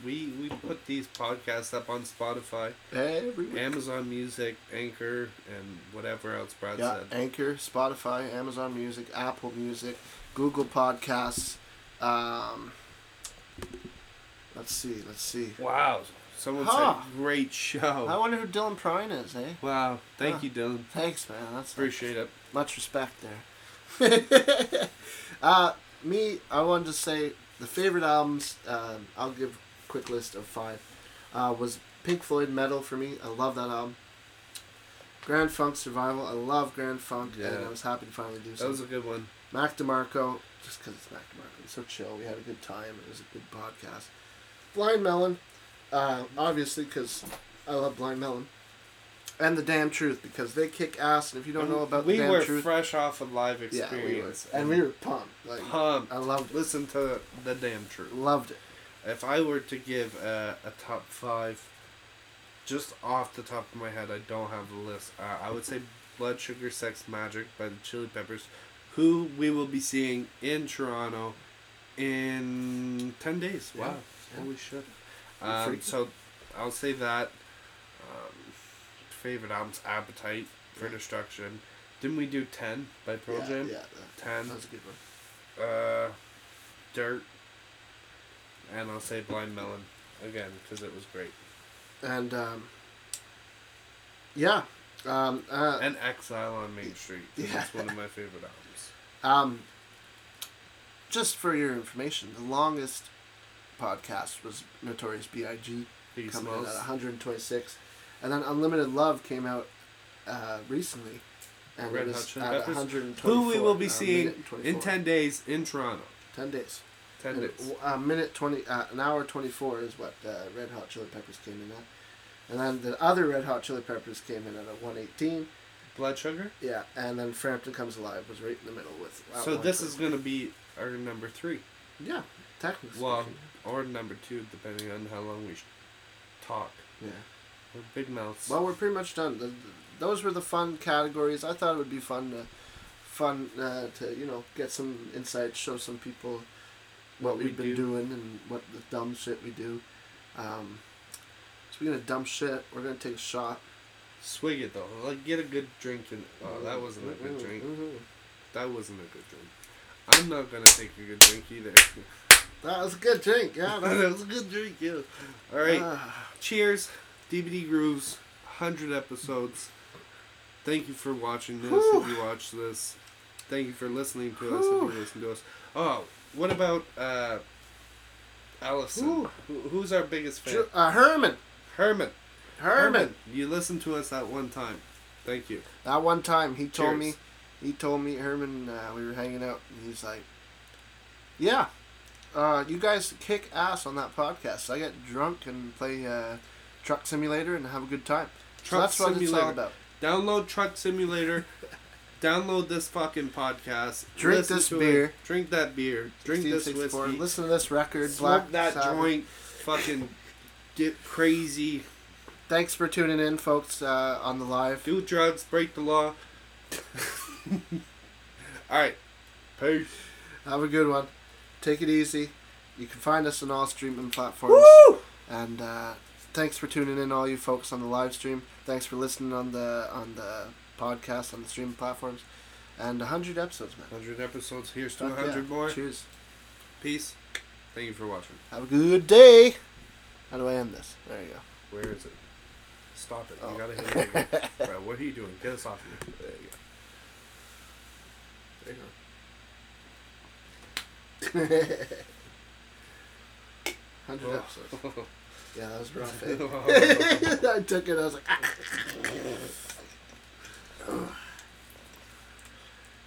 We we put these podcasts up on Spotify, Every. Amazon Music, Anchor, and whatever else Brad Yeah, said. Anchor, Spotify, Amazon Music, Apple Music, Google Podcasts. Um, let's see, let's see. Wow, someone Huh. said great show. I wonder who Dylan Prine is, eh? Wow, thank Huh. you, Dylan. Thanks, man. That's Appreciate it. much respect there. *laughs* uh, me, I wanted to say the favorite albums. Um, I'll give a quick list of five. Uh, was Pink Floyd Meddle for me. I love that album. Grand Funk Survival. I love Grand Funk, and I was happy to finally do That so. was a good one. Mac DeMarco, just because it's Mac DeMarco. It's so chill. We had a good time. It was a good podcast. Blind Melon, uh, obviously, because I love Blind Melon. And The Damn Truth, because they kick ass, and if you don't know about we The Damn were Truth, fresh off a live yeah, we were. experience, And we were pumped. Like, pumped. I loved it. Listen to the damn truth. Loved it. If I were to give a, a top five, just off the top of my head, I don't have the list. Uh, I would say Blood Sugar Sex Magik by the Chili Peppers, who we will be seeing in Toronto in 10 days. Wow. Yeah. Holy shit. Um, so I'll say that. Um, favorite albums Appetite for Yeah. Destruction. Didn't we do 10 by Pearl yeah, Jam? Yeah, that, 10. that was a good one. Uh, Dirt. And I'll say Blind Melon again because it was great. And, um, yeah. Um, uh, And Exile on Main Street. Yeah. It's one of my *laughs* favorite albums. Um, just for your information, the longest podcast was Notorious B.I.G. Biggie coming in at 126, and then Unlimited Love came out uh, recently, and Red it Hot Chili at Peppers, 124. Who we will be uh, seeing minute in 10 days in Toronto. 10 days. 10 And days. A uh, minute 20, uh, an hour 24 is what uh, Red Hot Chili Peppers came in at. And then the other Red Hot Chili Peppers came in at a 118. Blood Sugar? Yeah, and then Frampton Comes Alive was right in the middle with. so this is going to be our number three. Yeah, technically. Well, speaking. Or number two, depending on how long we talk. Yeah. We're big mouths. Well, we're pretty much done. The, those were the fun categories. I thought it would be fun to, fun uh, to you know get some insights, show some people what, What we we've been do. doing and what the dumb shit we do. Um, speaking of dumb shit, we're gonna take a shot. Swig it though. Like get a good drink and oh that wasn't a good Mhm, drink. mhm. That wasn't a good drink. I'm not gonna take a good drink either. *laughs* That was a good drink. Yeah, that was a good drink, yeah. Alright. Ah, Cheers. DBD Grooves. Hundred episodes. Thank you for watching this Whew. if you watch this. Thank you for listening to us if you listen to us. Oh, what about uh Allison? Whew. Who, who's our biggest fan? Uh, Herman. Herman. Herman. You listened to us that one time. Thank you. That one time he told Cheers. me, he told me Herman. Uh, we were hanging out, and he's like, "Yeah, uh, you guys kick ass on that podcast. I get drunk and play uh, Truck Simulator and have a good time. so Truck that's what it's all Simulator. about. Download Truck Simulator. Download this fucking podcast. Drink listen this to it, beer. Drink that beer. Drink this 1664. whiskey. Listen to this record. Smoke Black that Sabbath. joint. Fucking get crazy. Thanks for tuning in, folks, uh, on the live. Do drugs. Break the law. *laughs* All right. Peace. Have a good one. Take it easy. You can find us on all streaming platforms. Woo! And uh, thanks for tuning in, all you folks on the live stream. Thanks for listening on the on the podcast on the streaming platforms. And hundred episodes, man. 100 episodes. Here's to 100 yeah. more. Cheers. Peace. Thank you for watching. Have a good day. How do I end this? There you go. Where is it? Stop it. Oh. You gotta hit it again. *laughs* Bro, what are you doing? Get us off here. There you go. There you Hundred go. episodes. Yeah, that was rough. eh? *laughs* *laughs* I took it. I was like, ah.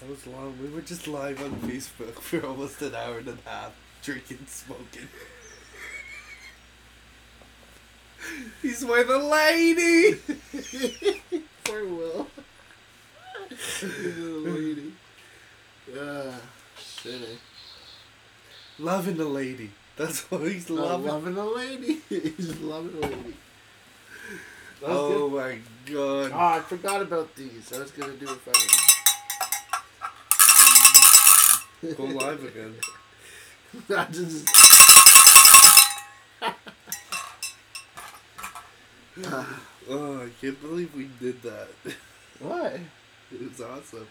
That was long. We were just live on Facebook *laughs* for almost an hour and a half, drinking, smoking. He's with a lady. poor Will. Little lady. Ah, shit. Loving a lady. That's *laughs* what he's Oh, loving. loving a lady. *laughs* He's loving a lady. Oh my god. Oh, I forgot about these. I was gonna do it fucking. Go live again. *laughs* I just. Oh, I can't believe we did that. Why? It was awesome.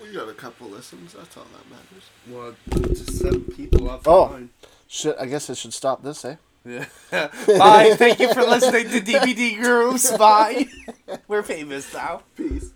We got a couple listens. That's all that matters. Well, just seven people off the Oh. line. Shit, I guess I should stop this, eh? Yeah. *laughs* Bye. Thank you for listening to DBD Grooves. *laughs* Bye. We're famous now. Peace.